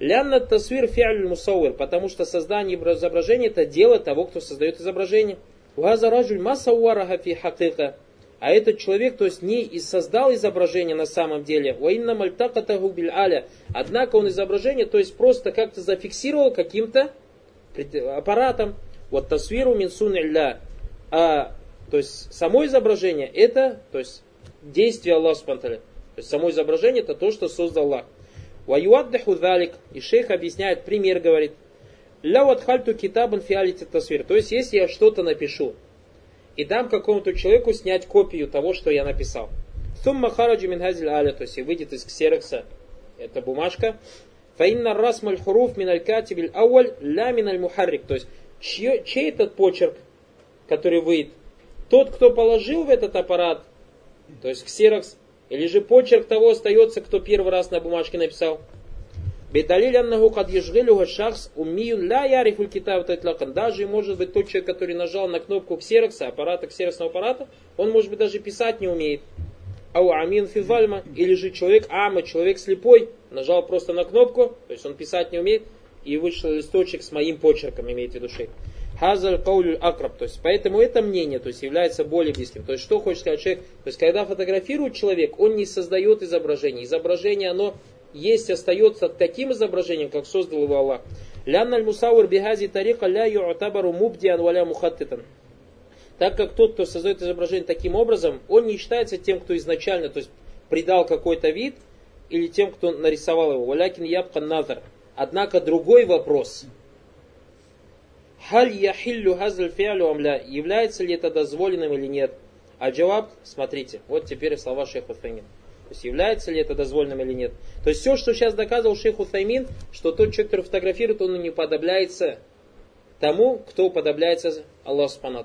Лянна тасвир фиаль мусауэр, потому что создание изображения это дело того, кто создает изображение. Уаза ражуль масауараха фи хакика. А этот человек, то есть не и создал изображение на самом деле. Уинна мальтакатаху биль аля. Однако он изображение, то есть просто как-то зафиксировал каким-то аппаратом. Вот тасвиру минсун илля. А, то есть само изображение это, то есть действие Аллаха. То есть само изображение это то, что создал Аллах. Ваюаддаху далик. И шейх объясняет, пример говорит. Ля ватхальту китабан фиалити тасвир. То есть если я что-то напишу, и дам какому-то человеку снять копию того, что я написал. Сумма хараджи мин аля, то есть выйдет из ксерокса эта бумажка. Фаинна расмаль хуруф мин аль катибиль ауаль ля мин аль мухаррик. То есть чей, чей этот почерк, который выйдет? Тот, кто положил в этот аппарат, то есть ксерокс, или же почерк того остается, кто первый раз на бумажке написал. Бедалиль аннаху кад ежгилюха шахс умиюн ля ярифуль китаб татлакан. Даже может быть тот человек, который нажал на кнопку ксерокса, аппарата, ксероксного аппарата, он может быть даже писать не умеет. Ау амин фивальма, или же человек ама, человек слепой, нажал просто на кнопку, то есть он писать не умеет, и вышел листочек с моим почерком, имеете в виду Хазаль каулюль акраб. То есть, поэтому это мнение, то есть, является более близким. То есть, что хочет сказать человек? То есть, когда фотографирует человек, он не создает изображение. Изображение, оно есть остается таким изображением, как создал его Аллах. Лянна аль-мусаур бихази тарика ля ю'табару мубдиан валя мухаттитан. Так как тот, кто создает изображение таким образом, он не считается тем, кто изначально, то есть придал какой-то вид, или тем, кто нарисовал его. Валякин ябка назар. Однако другой вопрос. Халь яхиллю хазль фиалю амля. Является ли это дозволенным или нет? А джаваб, смотрите, вот теперь слова шейха Файмин. То есть является ли это дозволенным или нет. То есть все, что сейчас доказывал шейх Уthаймин, что тот человек, который фотографирует, он не подобляется тому, кто уподобляется Аллаху Субхану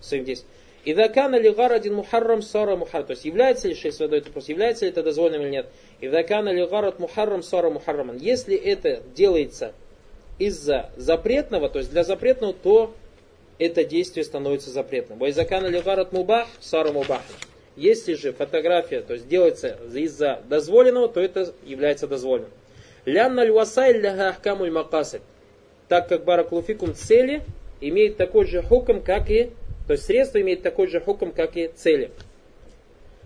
своим действием. И дакана ли гарадин мухаррам сара мухаррам. То есть является ли, шейх задает вопрос, является ли это дозволенным или нет. И дакана ли гарад мухаррам сара мухарраман. Если это делается из-за запретного, то есть для запретного, то это действие становится запретным. Вайзакана ли гарад мубах сара мубах. Если же фотография, то есть делается из-за дозволенного, то это является дозволенным. Лянна львасайль ляха ахкамуль. Так как баракулуфикум цели имеет такой же хуком, как и, то есть средство имеет такой же хуком, как и цели.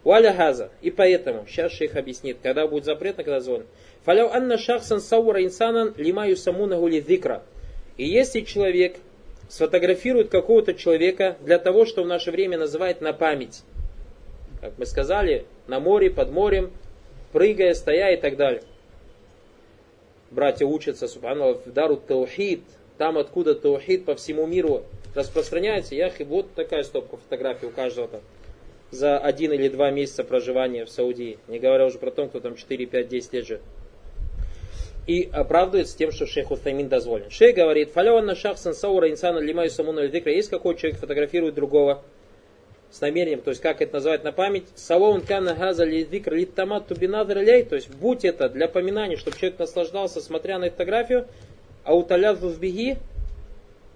Валя газа. И поэтому, сейчас шейх объяснит, когда будет запретно, когда дозволено. Фаляу анна шахсан саура инсанан лимаю самунаху ли зикра. И если человек сфотографирует какого-то человека для того, что в наше время называют на память, как мы сказали, на море, под морем, прыгая, стоя и так далее. Братья учатся, субханаллах, в дару таухид, там откуда таухид по всему миру распространяется. Ях, и вот такая стопка фотографий у каждого там за один или два месяца проживания в Саудии. Не говоря уже про том, кто там 4, 5, 10 лет живет. И оправдывается тем, что шейх Утаймин дозволен. Шейх говорит, фаляванна шахсан саура инсана лимаю самуна Есть какой человек фотографирует другого, с намерением, то есть как это называть на память, салон кана газа лидикр литтамат тубинадр лей, то есть будь это для поминания, чтобы человек наслаждался, смотря на фотографию, а уталязу в беги,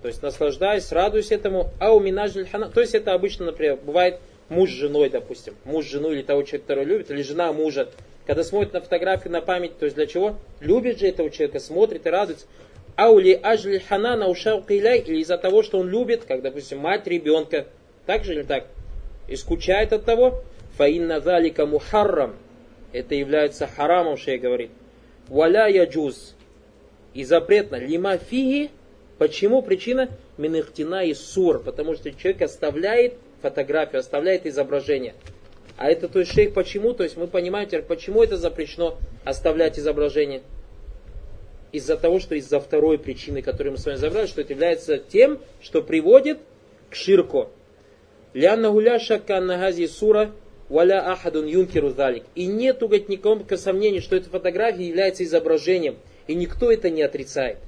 то есть наслаждаясь, радуясь этому, а у хана, то есть это обычно, например, бывает муж с женой, допустим, муж с женой или того человека, который любит, или жена мужа, когда смотрит на фотографию на память, то есть для чего? Любит же этого человека, смотрит и радуется. Аули ажли хана на или из-за того, что он любит, как, допустим, мать ребенка, так же или так? и скучает от того, фаинна залика мухаррам, это является харамом, шей говорит. Валя яджуз, и запретно, лима фиги, почему причина? Миныхтина и сур, потому что человек оставляет фотографию, оставляет изображение. А это то есть шейх почему? То есть мы понимаем теперь, почему это запрещено оставлять изображение? Из-за того, что из-за второй причины, которую мы с вами забрали, что это является тем, что приводит к ширку. Ляна гуля шакка нагази сура валя ахадун юнкеру залик. И нету, говорит, никакого сомнения, что эта фотография является изображением. И никто это не отрицает.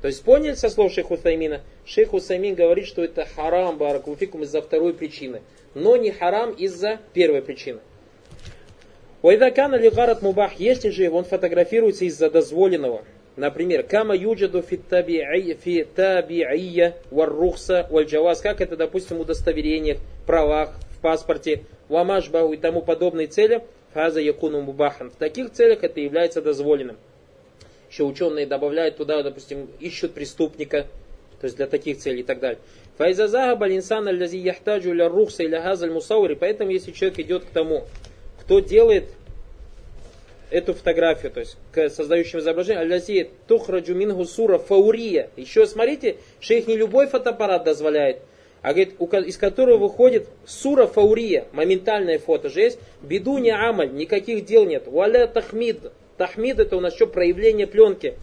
То есть поняли со слов шейха Усаймина? Шейх Усаймин говорит, что это харам баракулфикум из-за второй причины. Но не харам из-за первой причины. Уайдакана ли гарат мубах, если же он фотографируется из-за дозволенного, Например, кама юджаду фи таби'ия варрухса вальджаваз, как это, допустим, удостоверениях, правах, в паспорте, вамашбаху и тому подобные цели, фаза якуну мубахан. В таких целях это является дозволенным. Еще ученые добавляют туда, допустим, ищут преступника, то есть для таких целей и так далее. Файзазага балинсан аллази яхтаджу ля рухса или газаль мусаури. Поэтому, если человек идет к тому, кто делает эту фотографию, то есть к создающему изображение, алязи тухраджу мингу сура фаурия. Еще смотрите, шейх не любой фотоаппарат дозволяет, а говорит, из которого выходит сура фаурия, моментальное фото же есть, беду не амаль, никаких дел нет. Валя тахмид, тахмид это у нас что, проявление пленки.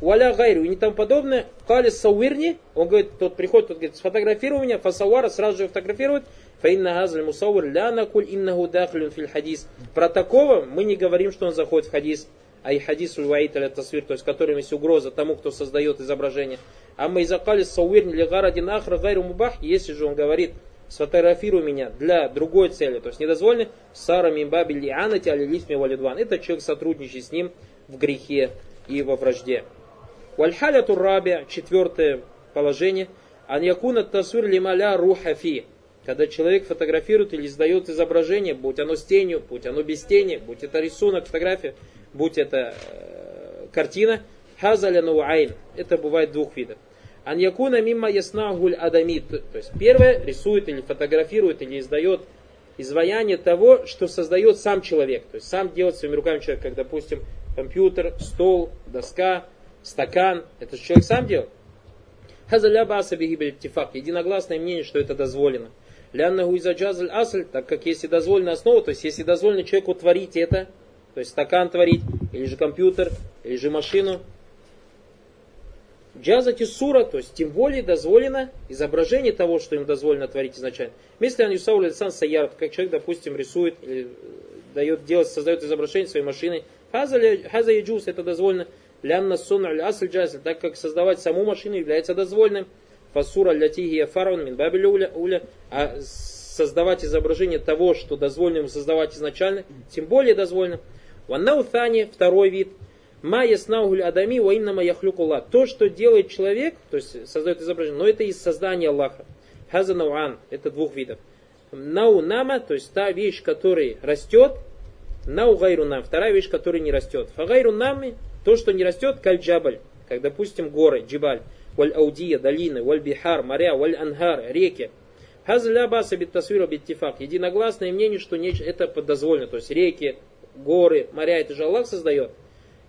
Валя гайру и не тому подобное. Кали сауирни, он говорит, тот приходит, тот говорит, сфотографируй меня, фасауара сразу же фотографирует, Фаинна газаль мусаур ля накуль иннаху дахлюн филь хадис. Про такого мы не говорим, что он заходит в хадис. А и хадис ульваит или тасвир, то есть которым есть угроза тому, кто создает изображение. А мы изакали сауир ли гарадин ахра гайру мубах, если же он говорит, сфотографируй меня для другой цели, то есть недозволено, сара мимбаби ли анати али лисми валидван. Это человек сотрудничает с ним в грехе и во вражде. Вальхаля тураби, четвертое положение, ан якуна тасвир лималя рухафи когда человек фотографирует или издает изображение, будь оно с тенью, будь оно без тени, будь это рисунок, фотография, будь это э, картина, хазаля науайн. Это бывает двух видов. Ан якуна мимма яснагуль адамит. То есть первое рисует или фотографирует или издает изваяние того, что создает сам человек. То есть сам делает своими руками человек, как, допустим, компьютер, стол, доска, стакан. Это же человек сам тифак. Единогласное мнение, что это дозволено. Ляннаху изаджазаль асль, так как если дозволена основа, то есть если дозволено человеку творить это, то есть стакан творить, или же компьютер, или же машину, джазати сура, то есть тем более дозволено изображение того, что им дозволено творить изначально. Если он юсауль сан саяр, как человек, допустим, рисует или дает делать, создает изображение своей машиной, хаза яджус, это дозволено. Лянна сунна асль джазаль, так как создавать саму машину является дозвольным. Фасура лятихия фарун мин бабиля уля, а создавать изображение того, что дозволено создавать изначально, тем более дозволено. Ваннаутани, второй вид, ма яснаугуль адами ва иннама яхлюкулла. То, что делает человек, то есть создает изображение, но это из создания Аллаха. Хаза науан, это двух видов. Нау нама, то есть та вещь, которая растет, нау гайру нам, вторая вещь, которая не растет. Фагайру нами, то, что не растет, каль джабаль, как, допустим, горы, джибаль валь аудия, долины, валь бихар, моря, валь ангар, реки. Хазля баса биттасвира биттифак. Единогласное мнение, что это дозволено. То есть реки, горы, моря, это же Аллах создает.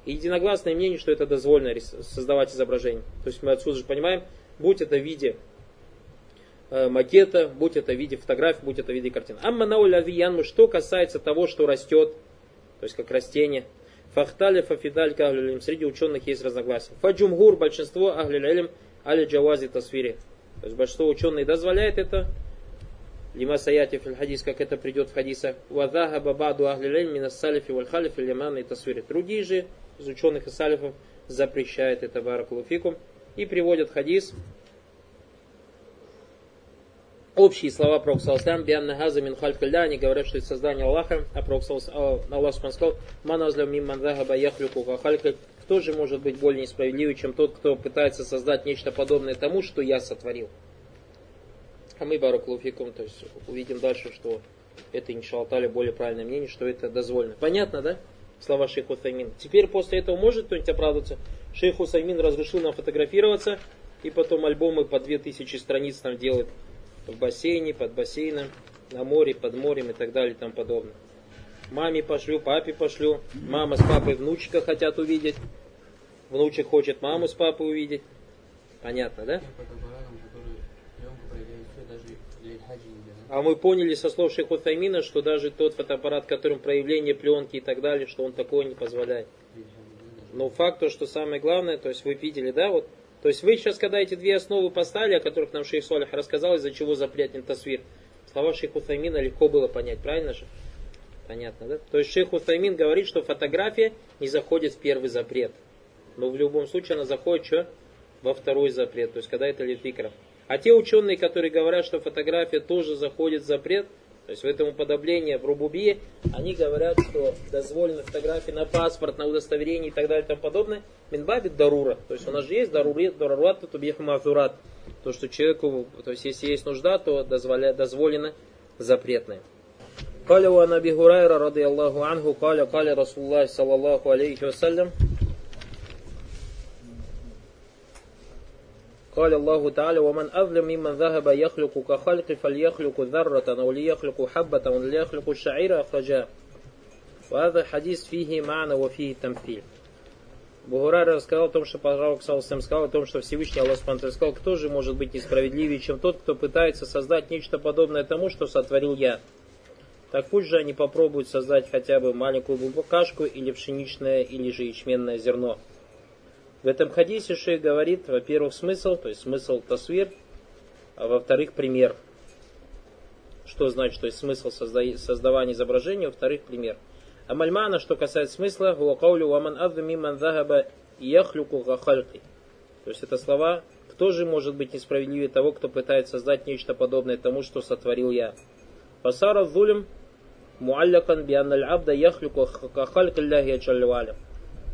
Единогласное мнение, что это дозволено создавать изображение. То есть мы отсюда же понимаем, будь это в виде э, макета, будь это в виде фотографий, будь это в виде картин. Амма науля что касается того, что растет, то есть как растение, Фахтали фафидаль каглюлим. Среди ученых есть разногласия. Фаджумгур, большинство аглюлилим, али джавази тасвири. То есть большинство ученых дозволяет это. Лима саяти фил хадис, как это придет в хадисах. Вадаха бабаду аглюлилим минас салифи валь халифи лиман и тасвири. Другие же из ученых и салифов запрещают это баракулуфикум. И приводят хадис, общие слова Пророка бианна газа мин халькальда, они говорят, что это создание Аллаха, а Пророк Аллах сказал, маназлям мимман захаба яхлюку кахалькаль, кто же может быть более несправедливый, чем тот, кто пытается создать нечто подобное тому, что я сотворил. А мы, Баракулуфикум, то есть увидим дальше, что это, иншалатали, более правильное мнение, что это дозволено. Понятно, да? Слова шейху Усаймин. Теперь после этого может кто-нибудь оправдаться? Шейх Усаймин разрешил нам фотографироваться, и потом альбомы по 2000 страниц там делает в бассейне, под бассейном, на море, под морем и так далее и тому подобное. Маме пошлю, папе пошлю. Мама с папой внучка хотят увидеть. Внучек хочет маму с папой увидеть. Понятно, да? А мы поняли со слов Шейху Таймина, что даже тот фотоаппарат, которым проявление пленки и так далее, что он такое не позволяет. Но факт то, что самое главное, то есть вы видели, да, вот то есть вы сейчас, когда эти две основы поставили, о которых нам шейх Солих рассказал, из-за чего запретен тасвир, слова шейху Таймина легко было понять, правильно же? Понятно, да? То есть шейх Утаймин говорит, что фотография не заходит в первый запрет. Но в любом случае она заходит что? Во второй запрет, то есть когда это литвикров. А те ученые, которые говорят, что фотография тоже заходит в запрет, то есть в этом уподоблении в Рубубии, они говорят, что дозволены фотографии на паспорт, на удостоверение и так далее и тому подобное. Минбабит дарура. То есть у нас же есть дарурат, дарурат, тубих мазурат. То, что человеку, то есть если есть нужда, то дозволя, дозволено запретное. قال وعن ابي هريره رضي الله عنه قال قال رسول الله صلى الله عليه وسلم قال الله تعالى ومن أظلم ممن ذهب يخلق كخلق فليخلق ذرة أو ليخلق حبة أو ليخلق الشعير أخرجاه وهذا حديث فيه معنى وفيه تمثيل Бухурайра рассказал о том, что Пророк Салсам сказал о том, что Всевышний Аллах Субтитры сказал, кто же может быть несправедливее, чем тот, кто пытается создать нечто подобное тому, что сотворил я. Так пусть же они попробуют создать хотя бы маленькую букашку или пшеничное, или же ячменное зерно. В этом хадисе шейх говорит, во-первых, смысл, то есть смысл тасвир, а во-вторых, пример. Что значит, то есть смысл создавания изображения, во-вторых, пример. А мальмана, что касается смысла, гуакаулю ваман адду миман загаба яхлюку гахальки. То есть это слова, кто же может быть несправедливее того, кто пытается создать нечто подобное тому, что сотворил я. Фасара зулим муаллякан бианналь абда яхлюку кахальки ляхи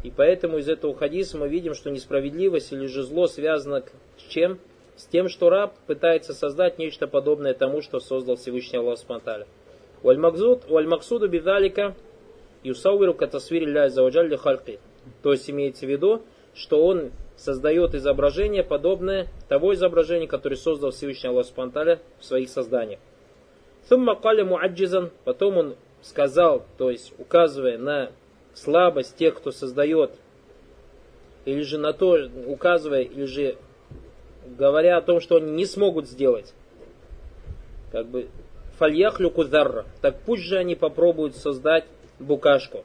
и поэтому из этого хадиса мы видим, что несправедливость или же зло связано с чем? С тем, что раб пытается создать нечто подобное тому, что создал Всевышний Аллах Субтитры. Валь-Максуду бидалика юсауиру катасвири ля заваджаль хальки. То есть имеется в виду, что он создает изображение, подобное того изображения, которое создал Всевышний Аллах Субтитры в своих созданиях. Сумма каля муаджизан, потом он сказал, то есть указывая на слабость тех, кто создает, или же на то указывая, или же говоря о том, что они не смогут сделать, как бы фальяхлюку зарра, так пусть же они попробуют создать букашку.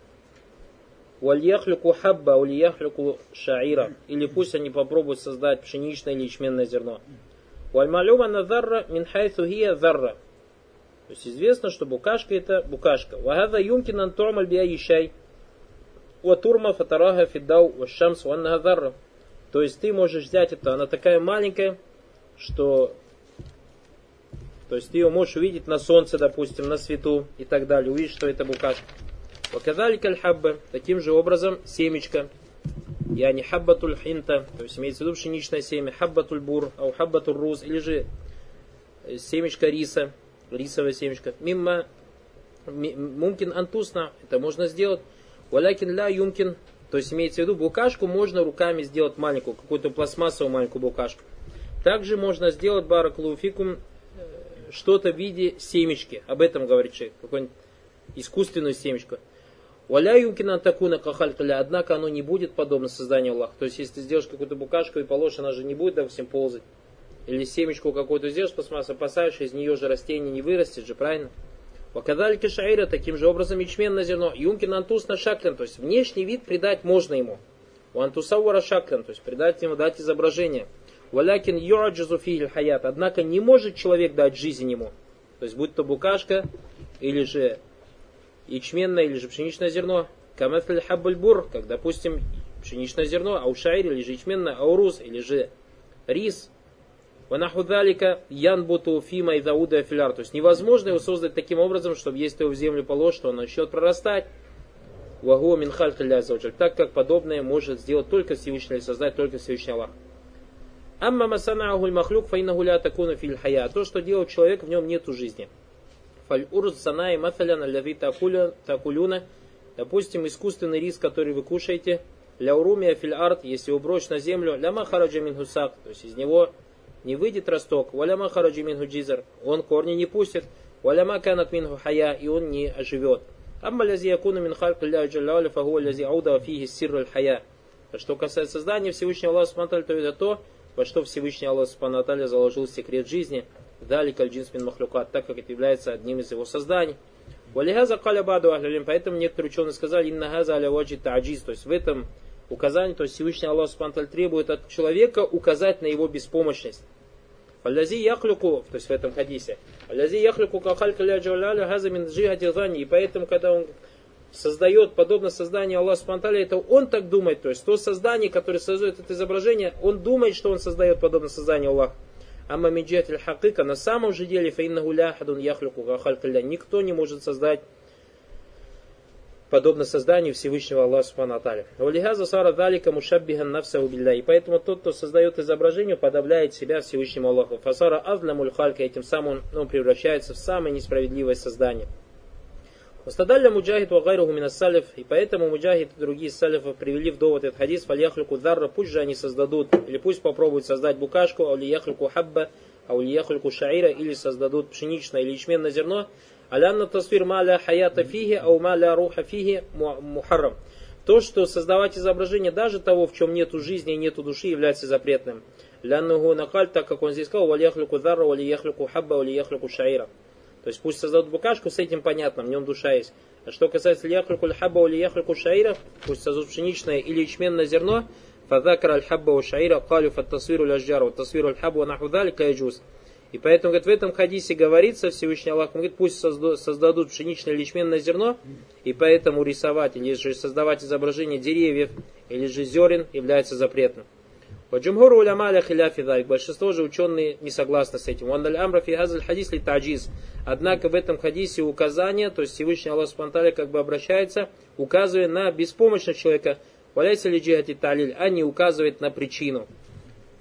Вальяхлюку хабба, ульяхлюку шаира, или пусть они попробуют создать пшеничное или ячменное зерно. Вальмалюма на зарра мин хайсу зарра. То есть известно, что букашка это букашка. Вагада юмкин антуамаль биа ещай. Ватурма фатарага фиддау вашамс ванна зарра. То есть ты можешь взять это, она такая маленькая, что то есть ты ее можешь увидеть на солнце, допустим, на свету и так далее. Увидишь, что это букашка. Ваказали кальхабба. Таким же образом семечко. Я не хаббатуль хинта, то есть имеется в виду пшеничное семя, хаббатуль бур, а хаббатуль руз, или же семечко риса, рисовое семечко. Мимма мумкин антусна, это можно сделать. Валякин ля юмкин, то есть имеется в виду букашку можно руками сделать маленькую, какую-то пластмассовую маленькую букашку. Также можно сделать бараклуфикум э, что-то в виде семечки. Об этом говорит шейх. Какую-нибудь искусственную семечку. Валя юмкина такуна кахалькаля, однако оно не будет подобно созданию Аллаха. То есть, если ты сделаешь какую-то букашку и положишь, она же не будет, допустим, ползать. Или семечку какую-то сделаешь пластмассу, посадишь, из нее же растение не вырастет же, правильно? Вакадальки шаира, таким же образом ячменное зерно. Юмкин антус на шаклен, то есть внешний вид придать можно ему. У антусауара шаклен, то есть придать ему, дать изображение. Валякин юаджизу фигель хаят, однако не может человек дать жизнь ему. То есть будь то букашка, или же ячменное или же пшеничное зерно. Камафль хаббальбур, как, допустим, пшеничное зерно, аушайр или же ячменное, аурус, или же рис. Ванахудалика янбуту фима и зауда филяр. То есть невозможно его создать таким образом, чтобы если его в землю положишь, то он начнет прорастать. Вагу минхаль Так как подобное может сделать только Всевышний, или создать только Всевышний Аллах. Амма масанахуль махлюк фаинаху ля такуна филь. То, что делает человек, в нем нету жизни. Фаль-урз санай маталян аллави такулюна. Допустим, искусственный рис, который вы кушаете. Ляурумия филь арт, если его на землю. Ляма хараджа минхусак. То есть из него не выйдет росток. Валяма хараджи минху джизар. Он корни не пустит. Валяма канат минху хая. И он не оживет. Амма лязи якуна мин халк ля джалляля фагуа лязи ауда фиги сирр хая. Что касается создания Всевышнего Аллаха Субтитры, то это то, во что Всевышний Аллах Субтитры заложил секрет жизни – Дали кальджинс мин махлюкат, так как это является одним из его созданий. Валихаза каля баду ахлялим, поэтому некоторые ученые сказали, инна газа аля ваджи та'аджиз, то есть в этом указании, то есть Всевышний Аллах Субтитры требует от человека указать на его беспомощность. Алязи яхлюку, то есть в этом хадисе, алязи яхлюку кахалька ля джаляля газа мин джихати и поэтому, когда он создает, подобно созданию Аллаха Субтитры, это он так думает, то есть то создание, которое создает это изображение, он думает, что он создает подобно созданию Аллаха. Амма минджатиль хакыка, на самом же деле, фаинна гуляхадун яхлюку гахалькаля, никто не может создать подобно созданию Всевышнего Аллаха Субхану Аталя. Валихаза сара далика мушаббихан навса убилля. И поэтому тот, кто создает изображение, подавляет себя Всевышнему Аллаху. Фасара азламуль халька, этим самым он превращается в самое несправедливое создание. Вастадалля муджахид ва гайруху минассалиф, и поэтому муджахид и другие салифы привели в довод этот хадис, фальяхлюку дарра, пусть же они создадут, или пусть попробуют создать букашку, аулияхлюку хабба, аулияхлюку шаира, или создадут пшеничное или ячменное зерно, алянна тасвир маля хаята фиги, ау маля руха фиги мухаррам. То, что создавать изображение даже того, в чем нету жизни и нету души, является запретным. Ляннуху накаль, так как он здесь сказал, валияхлюку дарра, валияхлюку хабба, валияхлюку шаира. То есть пусть создадут букашку, с этим понятно, в нем душа есть. А что касается лияхлюку хаба или яхлюку шаира, пусть создадут пшеничное или ячменное зерно, фадакар аль-хабба у шаира, калю фаттасвиру ляжджару, тасвиру аль-хабба нахудали кайджус. И поэтому, говорит, в этом хадисе говорится, Всевышний Аллах говорит, пусть создадут пшеничное или ячменное зерно, и поэтому рисовать или же создавать изображение деревьев или же зерен является запретным. Ваджумхур уляма аля хиляфи Большинство же ученые не согласны с этим. Вандаль амра фи хадис ли таджиз. Однако в этом хадисе указание, то есть Всевышний Аллах Субтитры как бы обращается, указывая на беспомощность человека. Валяйся ли джихати талиль, а не указывает на причину.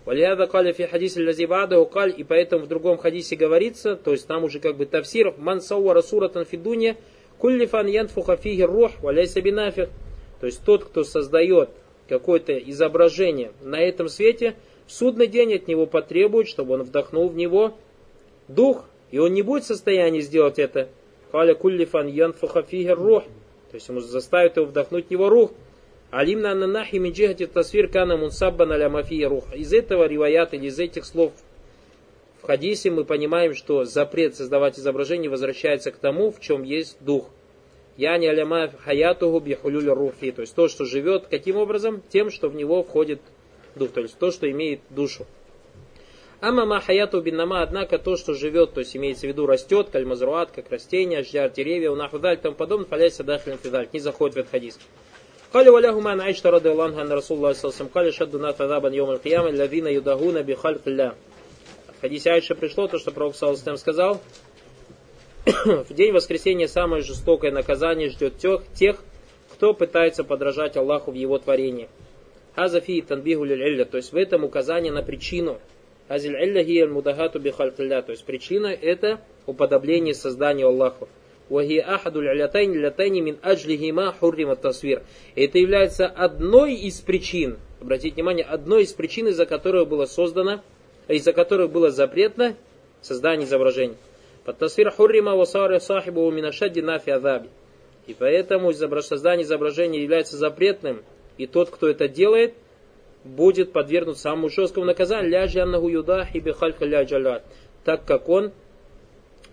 Валияда каля фи хадис лазибада укаль, и поэтому в другом хадисе говорится, то есть там уже как бы тавсир, ман сауара суратан фидуния, кулли фан янфуха фиги рух, валяйся бинафих. То есть тот, кто создает какое-то изображение на этом свете, в судный день от него потребуют, чтобы он вдохнул в него дух, и он не будет в состоянии сделать это. Халя куллифан янфуха фигер рух. То есть ему заставит его вдохнуть в него рух. Алимна аннахи мин джихати тасвир кана мунсаббан аля мафия рух. Из этого риваят или из этих слов в хадисе мы понимаем, что запрет создавать изображение возвращается к тому, в чем есть дух. Я не аляма хаятуху бихулюль рухи. То есть то, что живет, каким образом? Тем, что в него входит дух. То есть то, что имеет душу. Амама хаяту биннама, однако то, что живет, то есть имеется в виду растет, кальмазруат, как растение, жар, деревья, унахудаль, тому подобное, фаляйся дахлин фидаль, не заходит в этот хадис. قال وله ما عائشة رضي الله عنها أن رسول الله صلى الله عليه وسلم قال شد الناس عذابا يوم القيامة الذين يدهون بخلق الله В хадисе Айша пришло то, что Пророк Саллаху сказал, в день воскресения самое жестокое наказание ждет тех, тех, кто пытается подражать Аллаху в его творении. Азафи танбигу то есть в этом указание на причину. Азиль илля гия мудагату бихалькилля, то есть причина это уподобление созданию Аллаху. Вахи ахаду лятайн лятайни мин аджлихима хуррима тасвир. Это является одной из причин, обратите внимание, одной из причин, из-за которой было создано, из-за которой было запретно создание изображений. Подтасвир хуррима васари сахибу минашадди нафи адаби. И поэтому создание изображения является запретным, и тот, кто это делает, будет подвергнут самому жесткому наказанию, ляжи аннаху юдахи бихалька ля так как он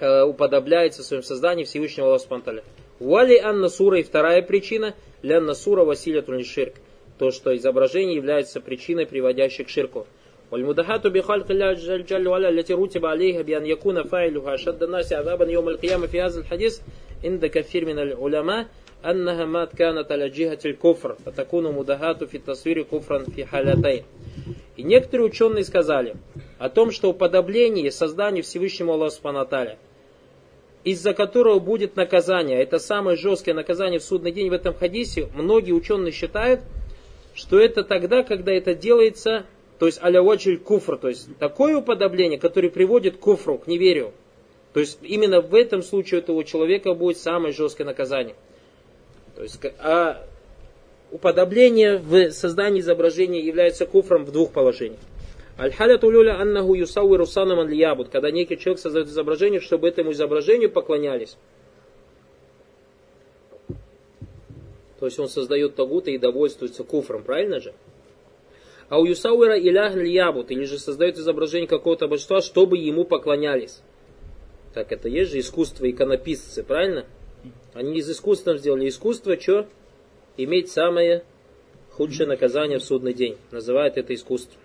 э, уподобляется в своем создании Всевышнего Аллаха Спанталя. Вали анна сура и вторая причина, лянна сура василия ширк, то, что изображение является причиной, приводящей к ширку. والمدهات بخلق الله جل جل وعلا التي رتب عليها بأن يكون فاعلها أشد الناس عذابا يوم القيامة في هذا الحديث عند كثير من العلماء أنها ما كانت على جهة الكفر فتكون مدهات في التصوير كفرا في حالتين. И некоторые ученые сказали о том, что уподобление созданию Всевышнему Аллаху Субханаталя, из-за которого будет наказание, это самое жесткое наказание в судный день в этом хадисе, многие ученые считают, что это тогда, когда это делается то есть аля куфр, то есть такое уподобление, которое приводит к куфру, к неверию. То есть именно в этом случае у этого человека будет самое жесткое наказание. То есть, а уподобление в создании изображения является куфром в двух положениях. Аль-халят улюля аннаху юсауи русанам лиябуд, когда некий человек создает изображение, чтобы этому изображению поклонялись. То есть он создает тагута и довольствуется куфром, правильно же? А у Юсауира илях ябут, или же создает изображение какого-то божества, чтобы ему поклонялись. Так это есть же искусство иконописцы, правильно? Они из искусства сделали искусство, что? Иметь самое худшее наказание в судный день. Называют это искусство.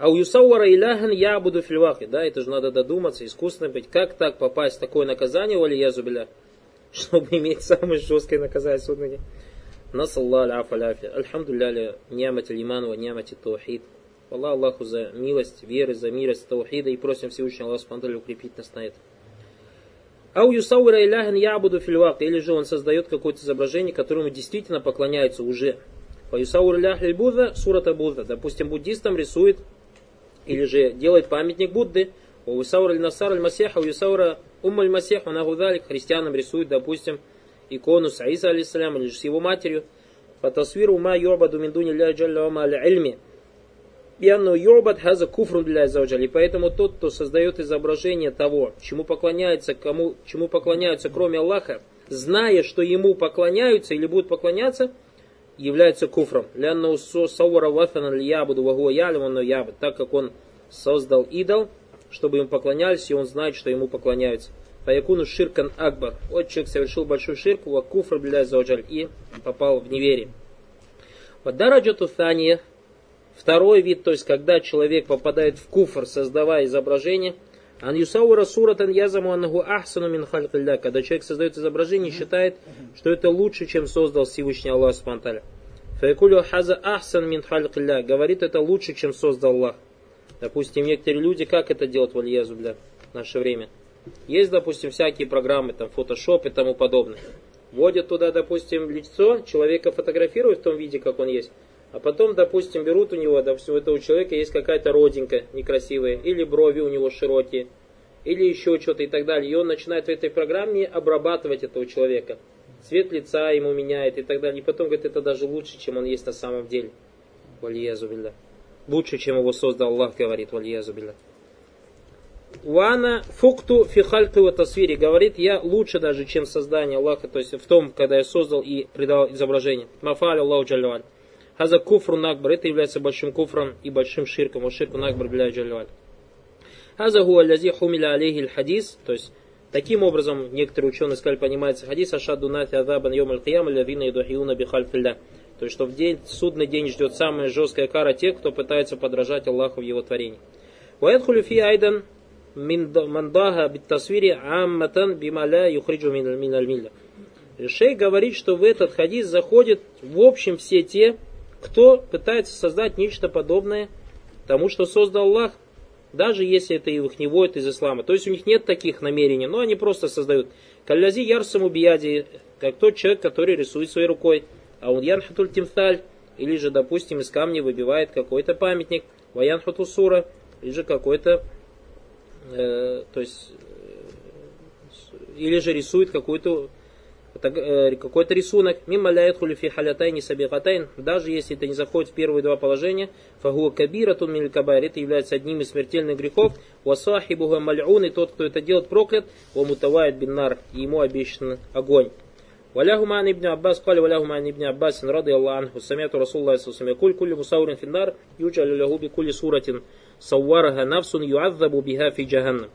А у Юсауара иляхан я буду фильвахи. Да, это же надо додуматься, искусственно быть. Как так попасть в такое наказание, вали язубиля, (laughs) чтобы иметь самое жесткое наказание день? Насалла аляфа аляфи. Альхамдулилля нямати лиман ва нямати таухид. Аллах Аллаху за милость, веры, за милость, таухида и просим Всевышнего Аллаха Субхану укрепить нас на это. Ау юсауира иляхан ябуду фильвак. Или же он создает какое-то изображение, которому действительно поклоняются уже. По юсаур илях Будда, сурата Будда. Допустим, буддистам рисует или же делает памятник Будды. У юсаура насар аль масеха, у юсаура умма аль масеха, нагудалик. Христианам рисует, допустим, икону с Аиса, алейсалям, или же с его матерью. По тасвиру ма юрбаду миндуни ля джалля ама аля ильми. Бианну юрбат хаза куфрун для И поэтому тот, кто создает изображение того, чему поклоняется, кому, чему поклоняются кроме Аллаха, зная, что ему поклоняются или будут поклоняться, является куфром. Лянна саура вафана ябуду вагуа ялиману ябуд. Так как он создал идол, чтобы им поклонялись, и он знает, что ему поклоняются. Фаякуну ширкан акбар. Вот человек совершил большой ширк, ва куфр биля заоджаль, и попал в неверие. Вот дараджату thания, второй вид, то есть когда человек попадает в куфр, создавая изображение, ан юсаура суратан язаму аннаху ахсану мин халькилля, когда человек создает изображение и считает, что это лучше, чем создал Всевышний Аллах Субтитры. Фаякулю хаза ахсан мин халькилля, говорит это лучше, чем создал Аллах. Допустим, некоторые люди, как это делают в Альязу, в наше время – есть, допустим, всякие программы, там, Photoshop и тому подобное. Вводят туда, допустим, лицо, человека фотографируют в том виде, как он есть, а потом, допустим, берут у него, допустим, у этого человека есть какая-то родинка некрасивая, или брови у него широкие, или еще что-то и так далее. И он начинает в этой программе обрабатывать этого человека. Цвет лица ему меняет и так далее. И потом говорит, это даже лучше, чем он есть на самом деле. Валиязу Лучше, чем его создал Аллах, говорит, валиязу Вана фукту фихальту в тасвире. Говорит, я лучше даже, чем создание Аллаха, то есть в том, когда я создал и придал изображение. Мафаля Аллаху Джалюаль. Хаза куфру накбар. Это является большим куфром и большим ширком. Вот ширку накбар бля Джалюаль. Хаза гуа лязи хумиля алейхи хадис. То есть, таким образом, некоторые ученые сказали, понимается хадис, ашаду нати азабан йом аль-киям, лявина идухиуна бихальфилля. То есть, что в день, судный день ждет самая жесткая кара тех, кто пытается подражать Аллаху в его творении. Ваядхулю фи айдан мандага биттасвири амматан бималя юхриджу мин аль Шей говорит, что в этот хадис заходят в общем все те, кто пытается создать нечто подобное тому, что создал Аллах, даже если это их не вводит из ислама. То есть у них нет таких намерений, но они просто создают. Каллязи ярсаму бияди, как тот человек, который рисует своей рукой. А он янхатуль тимталь, или же, допустим, из камня выбивает какой-то памятник, ваянхату сура, или же какой-то Э, то есть, э, или же рисует какой-то э, какой-то рисунок, мимо ляет хулифи халятайни сабихатайн, даже если это не заходит в первые два положения, фагуа кабира тун миль кабайр, это является одним из смертельных грехов, васахибуга маль'ун, и тот, кто это делает, проклят, wa мутавает биннар, и ему обещан огонь. وله عن ابن عباس قال وله عن ابن عباس رضي الله عنه سمعت رسول الله صلى الله عليه وسلم يقول كل مصور في النار يجعل له بكل سورة صورها نفس يعذب بها في جهنم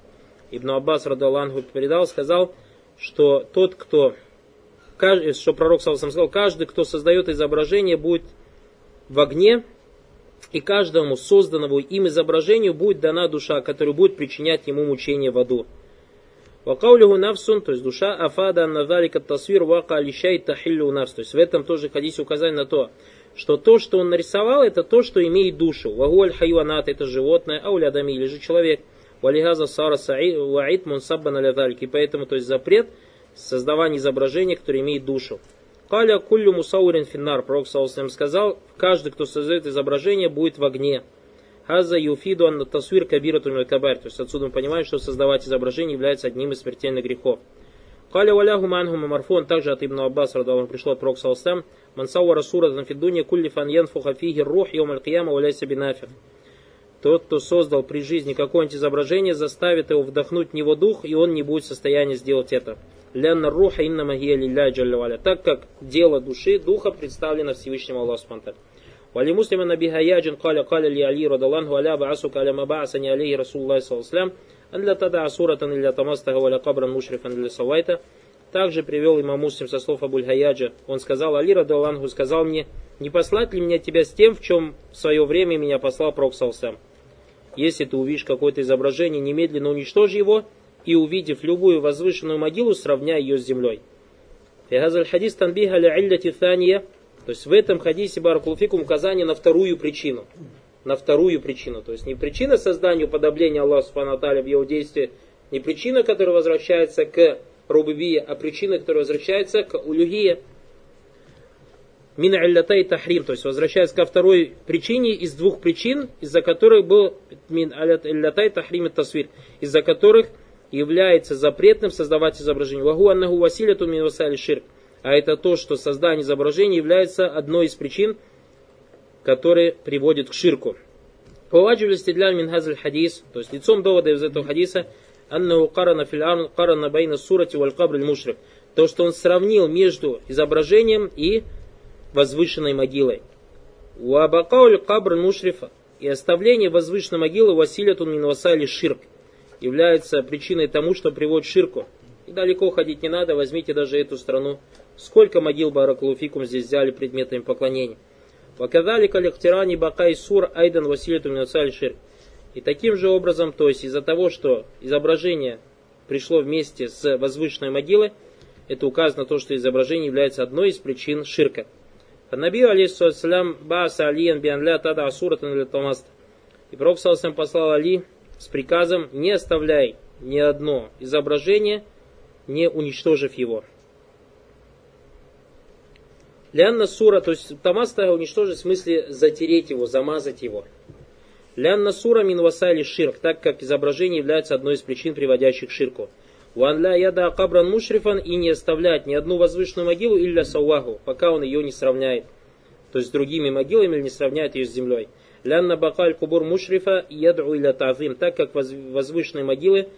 Ибн Аббас Радаланху передал, сказал, что тот, кто, что пророк сам сказал, каждый, кто создает изображение, будет в огне, и каждому созданному им изображению будет дана душа, которая будет причинять ему мучение в аду. Вакаулиху навсун, то есть душа, афада назалика тасвир вака лищай тахиллю навс. То есть в этом тоже хадисе указание на то, что то, что он нарисовал, это то, что имеет душу. Вагуаль хайванат, это животное, аулядами или же человек. Валихаза сара ваид мунсаббан алядалик. И поэтому, то есть запрет создавания изображения, которое имеет душу. Каля куллю мусаурин финнар. Пророк Саусалям сказал, каждый, кто создает изображение, будет в огне. Хаза юфиду ан тасвир кабиратун кабар. То есть отсюда мы понимаем, что создавать изображение является одним из смертельных грехов. Каля валяху манху марфон, также от Ибн Аббас, радаллаху пришло от Пророка Салсам, мансауа расура танфидуния кулли фан янфуха фиги рух йом аль-кияма валяйся бинафих. Тот, кто создал при жизни какое-нибудь изображение, заставит его вдохнуть в него дух, и он не будет в состоянии сделать это. Ленна руха иннама хия лилля Так как дело души, духа представлено Всевышнему Аллаху Субтитры. Вали муслима наби хаяджин каля каля ли Али радаллаху аля баасука аля мабаасани алейхи Расуллах саллаллаху алля тада асуратан илля тамастага валя кабран мушрифан илля салайта. Также привел имам Муслим со слов Абуль Хаяджа. Он сказал, Али радаллаху сказал мне, не послать ли меня тебя с тем, в чем в свое время меня послал Проксалсам? Если ты увидишь какое-то изображение, немедленно уничтожь его, и увидев любую возвышенную могилу, сравняй ее с землей. Хадис танбиха ля то есть в этом хадисе Баракулуфикум указание на вторую причину. На вторую причину. То есть не причина создания уподобления Аллаху Субхану в его действии, не причина, которая возвращается к рубубие, а причина, которая возвращается к улюгие. Мина иллятай тахрим, то есть возвращается ко второй причине из двух причин, из-за которых был мин иллятай тахрим тасвир, из-за которых является запретным создавать изображение. Вагу аннаху василяту ширк а это то, что создание изображения является одной из причин, которые приводят к ширку. Поваджиб для минхазаль хадис, то есть лицом довода из этого хадиса, аннаху карана фил карана байна сурати валь кабр мушрик. То, что он сравнил между изображением и возвышенной могилой. У абакауль кабр мушрифа и оставление возвышенной могилы василятун мин васали ширк является причиной тому, что приводит ширку. И далеко ходить не надо, возьмите даже эту страну Сколько могил Баракулуфикум здесь взяли предметами поклонения. Ваказали калихтирани бакай сур айдан василиту минацаль шир. И таким же образом, то есть из-за того, что изображение пришло вместе с возвышенной могилой, это указано то, что изображение является одной из причин ширка. Наби алейхиссалям бааса алиян бианля тада асуратан томаст. И пророк салсам послал Али с приказом не оставляй ни одно изображение, не уничтожив его. Лянна сура, то есть тамаста уничтожить в смысле затереть его, замазать его. Лянна сура мин васайли ширк, так как изображение является одной из причин, приводящих к ширку. Ван ля яда кабран мушрифан и не оставлять ни одну возвышенную могилу илля сауаху, пока он ее не сравняет. То есть с другими могилами или не сравняет ее с землей. Лянна бакаль кубур мушрифа яду иля тазим, так как возвышенные могилы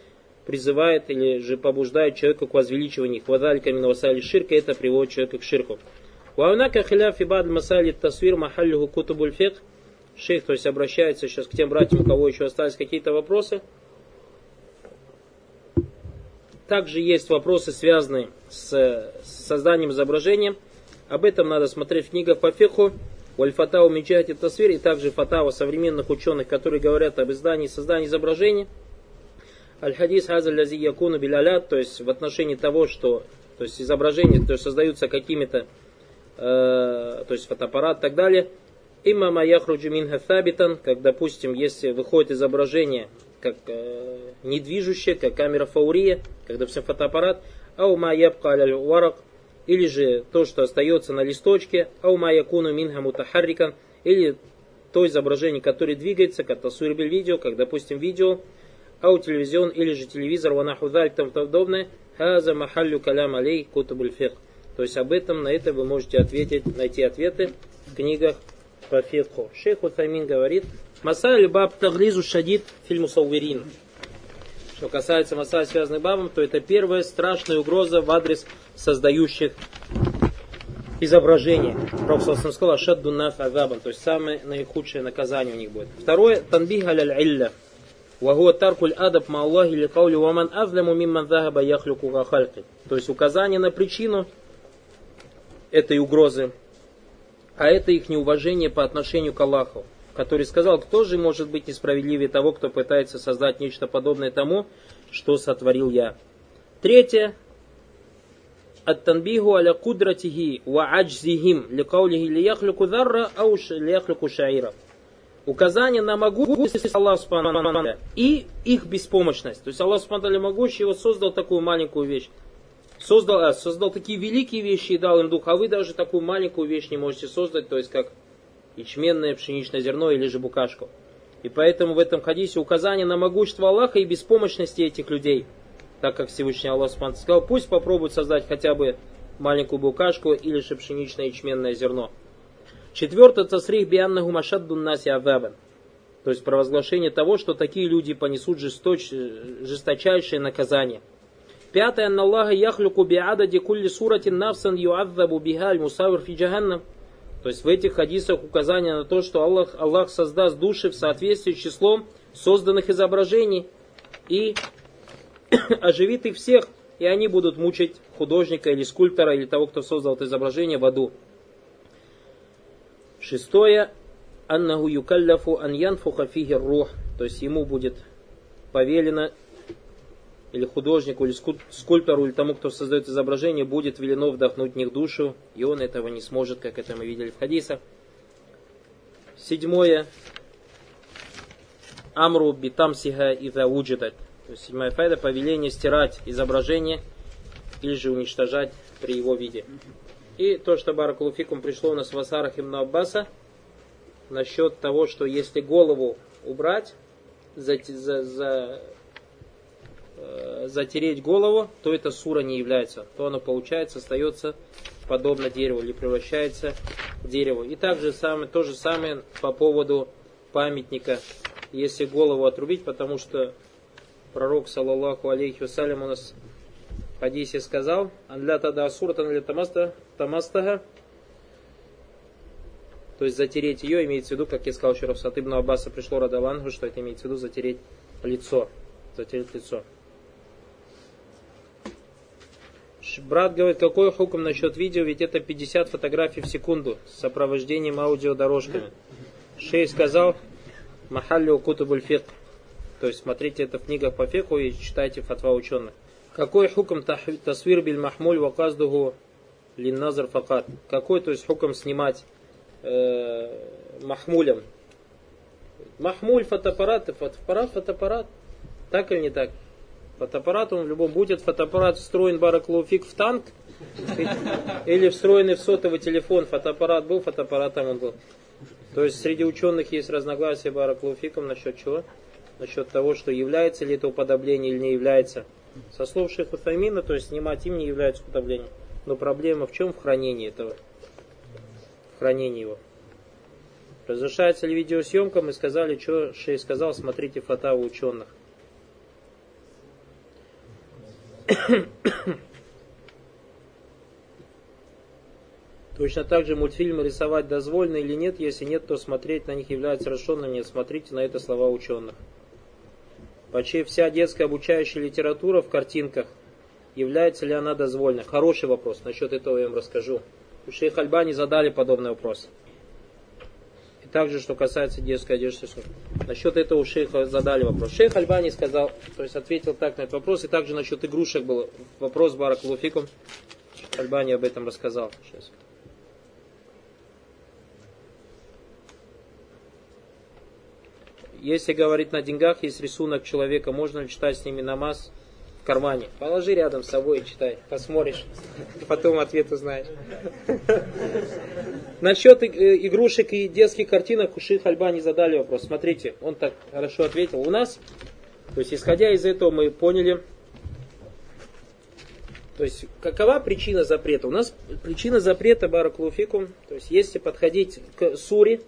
призывает или же побуждает человека к возвеличиванию их. Вадалька минавасали ширка, это приводит человека к ширку. Ваунака хиляф ибад масали тасвир махаллиху кутубуль фикх. Шейх, то есть обращается сейчас к тем братьям, у кого еще остались какие-то вопросы. Также есть вопросы, связанные с созданием изображения. Об этом надо смотреть в книгах по фиху. Вальфатау Миджати Тасвир и также фатава современных ученых, которые говорят об издании и создании изображения. Аль-Хадис Хазаль Лази Якуну Билялят, то есть в отношении того, что то есть изображения то есть создаются какими-то, э, то есть фотоаппарат и так далее. Имма яхруджу минха хатабитан, как, допустим, если выходит изображение как э, недвижущее, как камера фаурия, как, допустим, фотоаппарат, аума ябка аль варак, или же то, что остается на листочке, аума якуну минха мутахаррикан, или то изображение, которое двигается, как тасуирбель видео, как, допустим, видео, ау телевизион, или же телевизор, ванахудаль, тому подобное, хаза махаллю калям алей кутубуль фих. То есть об этом, на это вы можете ответить, найти ответы в книгах по фикху. Шейх Утамин говорит, Масаль баб таглизу шадид фильму Сауверин. Что касается масаль, связанных бабом, то это первая страшная угроза в адрес создающих изображение. Пророк сказал, ашадду наф азабан, то есть самое наихудшее наказание у них будет. Второе, танбих аль илля. Вагуа таркуль адаб ма Аллахи ли каули ваман азляму мимман загаба яхлюку гахальки. То есть указание на причину этой угрозы, а это их неуважение по отношению к Аллаху, который сказал, кто же может быть несправедливее того, кто пытается создать нечто подобное тому, что сотворил я. Третье. Ат-танбиху аля кудратихи ва аджзихим ликаулихи лияхлюку дарра ауш лияхлюку шаира. Указание на могущество Аллаха и их беспомощность. То есть Аллах Субхану могущий его создал такую маленькую вещь создал, э, создал такие великие вещи и дал им дух, а вы даже такую маленькую вещь не можете создать, то есть как ячменное пшеничное зерно или же букашку. И поэтому в этом хадисе указание на могущество Аллаха и беспомощности этих людей – так как Всевышний Аллах сказал, пусть попробуют создать хотя бы маленькую букашку или же пшеничное ячменное зерно. Четвертое, тасрих бианнаху машаддун наси азабан. То есть провозглашение того, что такие люди понесут жесточ, жесточайшее наказание. Пятое, анна Аллаха яхлюку биадади кулли суратин навсан юадзабу бихаль мусавир фи джаханнам. То есть в этих хадисах указание на то, что Аллах, Аллах создаст души в соответствии с числом созданных изображений и (clears throat) оживит их всех, и они будут мучить художника или скульптора, или того, кто создал это изображение в аду. Шестое. Аннаху юкалляфу ан янфуха рух. То есть ему будет повелено, или художнику, или скульптору, или тому, кто создает изображение, будет велено вдохнуть в них душу, и он этого не сможет, как это мы видели в хадисах. Седьмое. Амру битамсиха ида уджидат. То есть седьмая файда повеление стирать изображение или же уничтожать при его виде. И то, что Баракулуфикум пришло у нас в Асарах Ибн Аббаса, насчет того, что если голову убрать, за, за, за, затереть голову, то это сура не является. То оно получается, остается подобно дереву или превращается в дерево. И также самое, то же самое по поводу памятника. Если голову отрубить, потому что пророк, саллаллаху алейхи вассалям, у нас в хадисе сказал, «Анля тада асуртан для тамастага», то есть затереть ее, имеется в виду, как я сказал еще раз, от Ибн Аббаса пришло Радалангу, что это имеется в виду затереть лицо. Затереть лицо. Брат говорит, какой хуком насчет видео, ведь это 50 фотографий в секунду с сопровождением аудиодорожками. Шей сказал, Махалли кутубуль фикх. То есть смотрите это в книгах по феку и читайте фатва ученых. Какой хуком тасвир биль махмуль ваказдугу линназар факат? Какой, то есть хуком снимать э, махмулем? Махмуль фотоаппарат, фотоаппарат, фотоаппарат. Так или не так? Фотоаппарат, он в любом будет фотоаппарат встроен бараклауфик в танк или встроенный в сотовый телефон. Фотоаппарат был, фотоаппаратом он был. То есть среди ученых есть разногласия бараклауфиком насчет чего? насчет того, что является ли это уподобление или не является. Со слов шейха то есть снимать им не является уподоблением. Но проблема в чем? В хранении этого. В хранении его. Разрешается ли видеосъемка? Мы сказали, что Шей сказал, смотрите фото ученых. (coughs) Точно так же мультфильмы рисовать дозволено или нет, если нет, то смотреть на них является разрешенным, нет, смотрите на это слова ученых. Почти вся детская обучающая литература в картинках, является ли она дозвольной? Хороший вопрос, насчет этого я вам расскажу. У шейх Альбани задали подобный вопрос. Также, что касается детской одежды. Насчет этого у шейха задали вопрос. Шейх Альбани сказал, то есть ответил так на этот вопрос, и также насчет игрушек был вопрос Баракулуфикум. Альбани об этом рассказал. Сейчас. Если говорить на деньгах, есть рисунок человека, можно ли читать с ними намаз кармане? Положи рядом с собой и читай, посмотришь, потом ответ узнаешь. Насчет э, игрушек и детских картинок у Ших Альбани задали вопрос. Смотрите, он так хорошо ответил. У нас, то есть исходя из этого мы поняли, то есть какова причина запрета? У нас причина запрета Бараклуфикум, то есть если подходить к суре,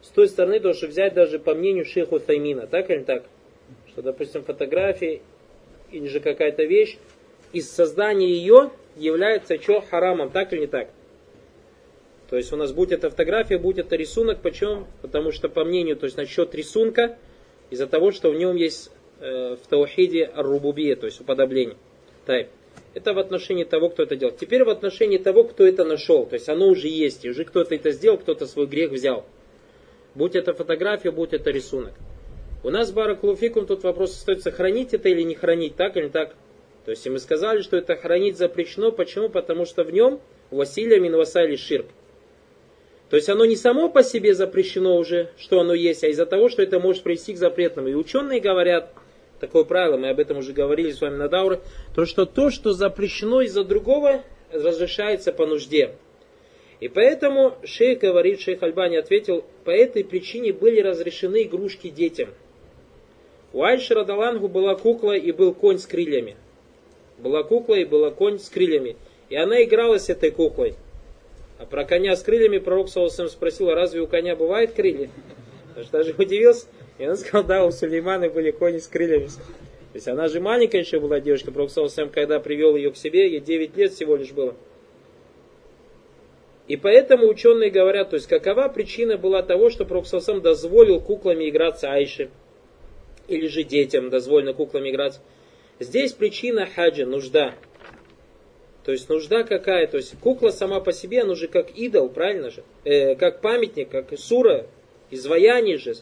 с той стороны должен взять даже по мнению шейху Таймина, так или так? Что, допустим, фотография или же какая-то вещь, из создания ее является что харамом, так или не так? То есть у нас будет эта фотография, будет это рисунок, почему? Потому что по мнению, то есть насчет рисунка, из-за того, что в нем есть э, в таухиде аррубубия, то есть уподобление. Так. Это в отношении того, кто это делал. Теперь в отношении того, кто это нашел. То есть оно уже есть, и уже кто-то это сделал, кто-то свой грех взял. Будь это фотография, будь это рисунок. У нас Баракулуфикум тут вопрос остается, хранить это или не хранить, так или так. То есть и мы сказали, что это хранить запрещено. Почему? Потому что в нем Василия Минвасали Ширк. То есть оно не само по себе запрещено уже, что оно есть, а из-за того, что это может привести к запретному. И ученые говорят, такое правило, мы об этом уже говорили с вами на Дауре, то что то, что запрещено из-за другого, разрешается по нужде. И поэтому шейх говорит, шейх Альбани ответил, по этой причине были разрешены игрушки детям. У Айши Радалангу была кукла и был конь с крыльями. Была кукла и была конь с крыльями. И она играла с этой куклой. А про коня с крыльями пророк Саусам спросил, а разве у коня бывают крылья? Потому что даже удивился. И он сказал, да, у Сулеймана были кони с крыльями. То есть она же маленькая еще была девочка. Пророк Саусам, когда привел ее к себе, ей 9 лет всего лишь было. И поэтому ученые говорят, то есть какова причина была того, что Проксосам дозволил куклами играться Айше, или же детям дозволено куклами играть. Здесь причина хаджа, нужда. То есть нужда какая? То есть кукла сама по себе, она же как идол, правильно же? Э, как памятник, как сура, изваяние же.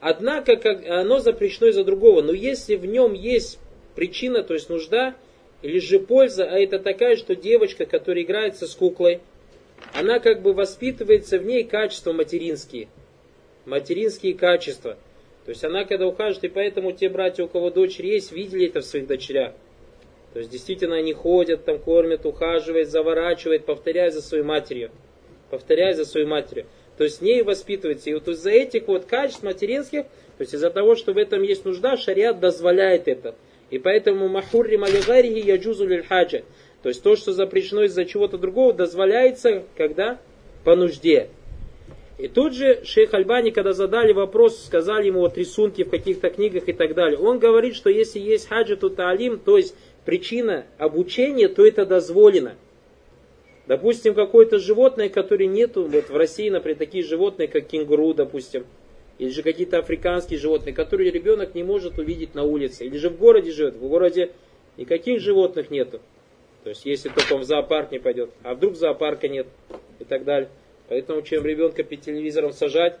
Однако как, оно запрещено из-за другого. Но если в нем есть причина, то есть нужда, или же польза, а это такая, что девочка, которая играется с куклой, она как бы воспитывается в ней качества материнские. Материнские качества. То есть она когда ухаживает, и поэтому те братья, у кого дочери есть, видели это в своих дочерях. То есть действительно они ходят, там кормят, ухаживают, заворачивают, повторяют за своей матерью. Повторяют за своей матерью. То есть ней воспитывается. И вот из-за этих вот качеств материнских, то есть из-за того, что в этом есть нужда, шариат дозволяет это. И поэтому махурри малигарихи яджузу хаджа. То есть то, что запрещено из-за чего-то другого, дозволяется, когда? По нужде. И тут же шейх Альбани, когда задали вопрос, сказали ему вот рисунки в каких-то книгах и так далее. Он говорит, что если есть хаджа, то таалим, то есть причина обучения, то это дозволено. Допустим, какое-то животное, которое нету, вот в России, например, такие животные, как кенгуру, допустим, или же какие-то африканские животные, которые ребенок не может увидеть на улице, или же в городе живет, в городе никаких животных нету. То есть, если только он в зоопарк не пойдет, а вдруг зоопарка нет и так далее. Поэтому, чем ребенка перед телевизором сажать,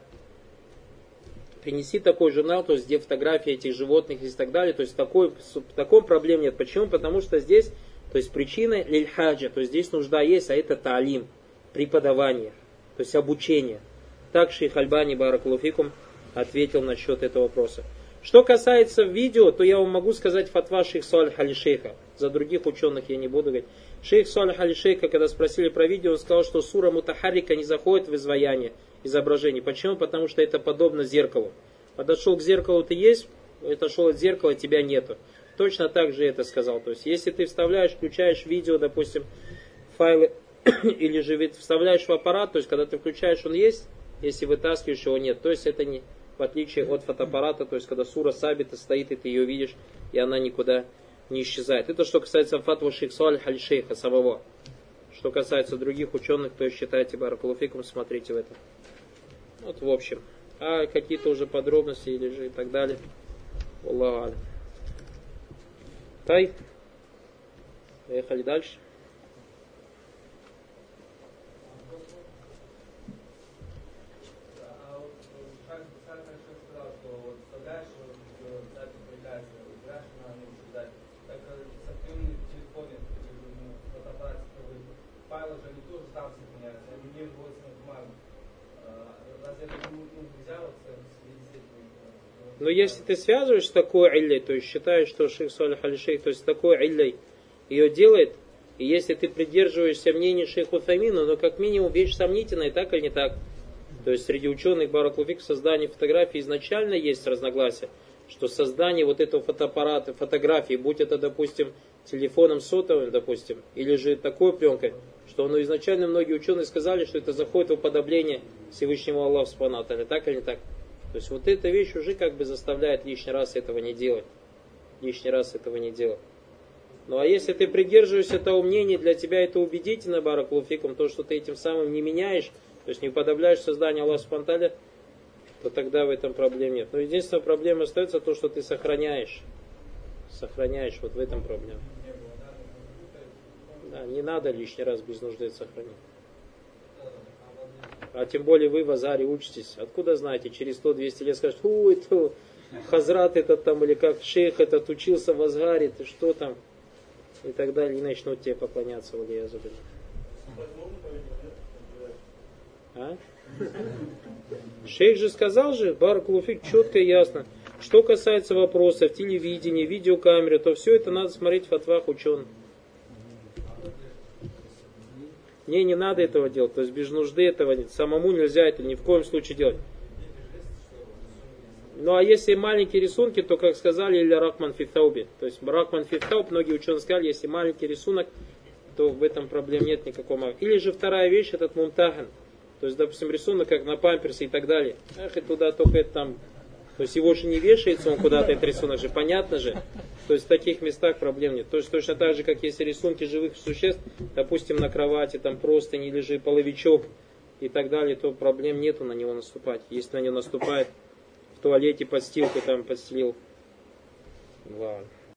принеси такой журнал, то есть, где фотографии этих животных и так далее. То есть, такой, такой проблем нет. Почему? Потому что здесь, то есть, причина лильхаджа, то есть, здесь нужда есть, а это таалим, преподавание, то есть, обучение. Так шейх Альбани Баракулуфикум ответил насчет этого вопроса. Что касается видео, то я вам могу сказать фатва шейх Салих Алишейха. За других ученых я не буду говорить. Шейх Салих Алишейха, когда спросили про видео, он сказал, что сура Мутахарика не заходит в изваяние изображений. Почему? Потому что это подобно зеркалу. Подошел к зеркалу, ты есть, отошел от зеркала, тебя нету. Точно так же это сказал. То есть, если ты вставляешь, включаешь видео, допустим, файлы, (coughs) или же вставляешь в аппарат, то есть, когда ты включаешь, он есть, если вытаскиваешь его, нет. То есть это не в отличие от фотоаппарата, то есть когда сура сабита стоит, и ты ее видишь, и она никуда не исчезает. Это что касается фатва шейхсуаль халь-шейха самого. Что касается других ученых, то считайте баракулуфиком, смотрите в это. Вот в общем. А какие-то уже подробности или же и так далее. Аллаху Тай. Поехали дальше. Но если ты связываешь с такой иллей, то есть считаешь, что шейх Салих аль-Шейх, то есть такой иллей ее делает, и если ты придерживаешься мнения шейха Утамина, но как минимум вещь сомнительная, так или не так. То есть среди ученых Баракулфик в создании фотографии изначально есть разногласия, что создание вот этого фотоаппарата, фотографии, будь это, допустим, телефоном сотовым, допустим, или же такой пленкой, что оно изначально многие ученые сказали, что это заходит в уподобление Всевышнего Аллаха Субхану так или не так. То есть вот эта вещь уже как бы заставляет лишний раз этого не делать. Лишний раз этого не делать. Ну а если ты придерживаешься этого мнения, для тебя это убедительно, Баракулуфиком, то, что ты этим самым не меняешь, то есть не уподобляешь создание Аллаха Спанталя, то тогда в этом проблем нет. Но единственная проблема остается то, что ты сохраняешь. Сохраняешь, вот в этом проблема. Да, не надо лишний раз без нужды сохранять. А тем более вы в Азаре учитесь. Откуда знаете, через 100-200 лет скажут, у, это Хазрат этот там, или как шейх этот учился в Азгаре, ты что там? И так далее, и начнут тебе поклоняться, Валия Зубина. А? Шейх же сказал же, Баракулуфик, четко и ясно. Что касается вопросов телевидения, видеокамеры, то все это надо смотреть в фатвах ученых. Не, не надо этого делать. То есть без нужды этого самому нельзя это ни в коем случае делать. Ну а если маленькие рисунки, то, как сказали, или Рахман Фитаубе. То есть Рахман Фитауб, многие ученые сказали, если маленький рисунок, то в этом проблем нет никакого. Или же вторая вещь, этот мумтахан. То есть, допустим, рисунок как на памперсе и так далее. Эх, и туда только это там то есть его же не вешается, он куда-то этот рисунок же, понятно же. То есть в таких местах проблем нет. То есть точно так же, как если рисунки живых существ, допустим, на кровати, там просто не лежит половичок и так далее, то проблем нету на него наступать. Если на него наступает в туалете подстилку там подстелил. Ладно.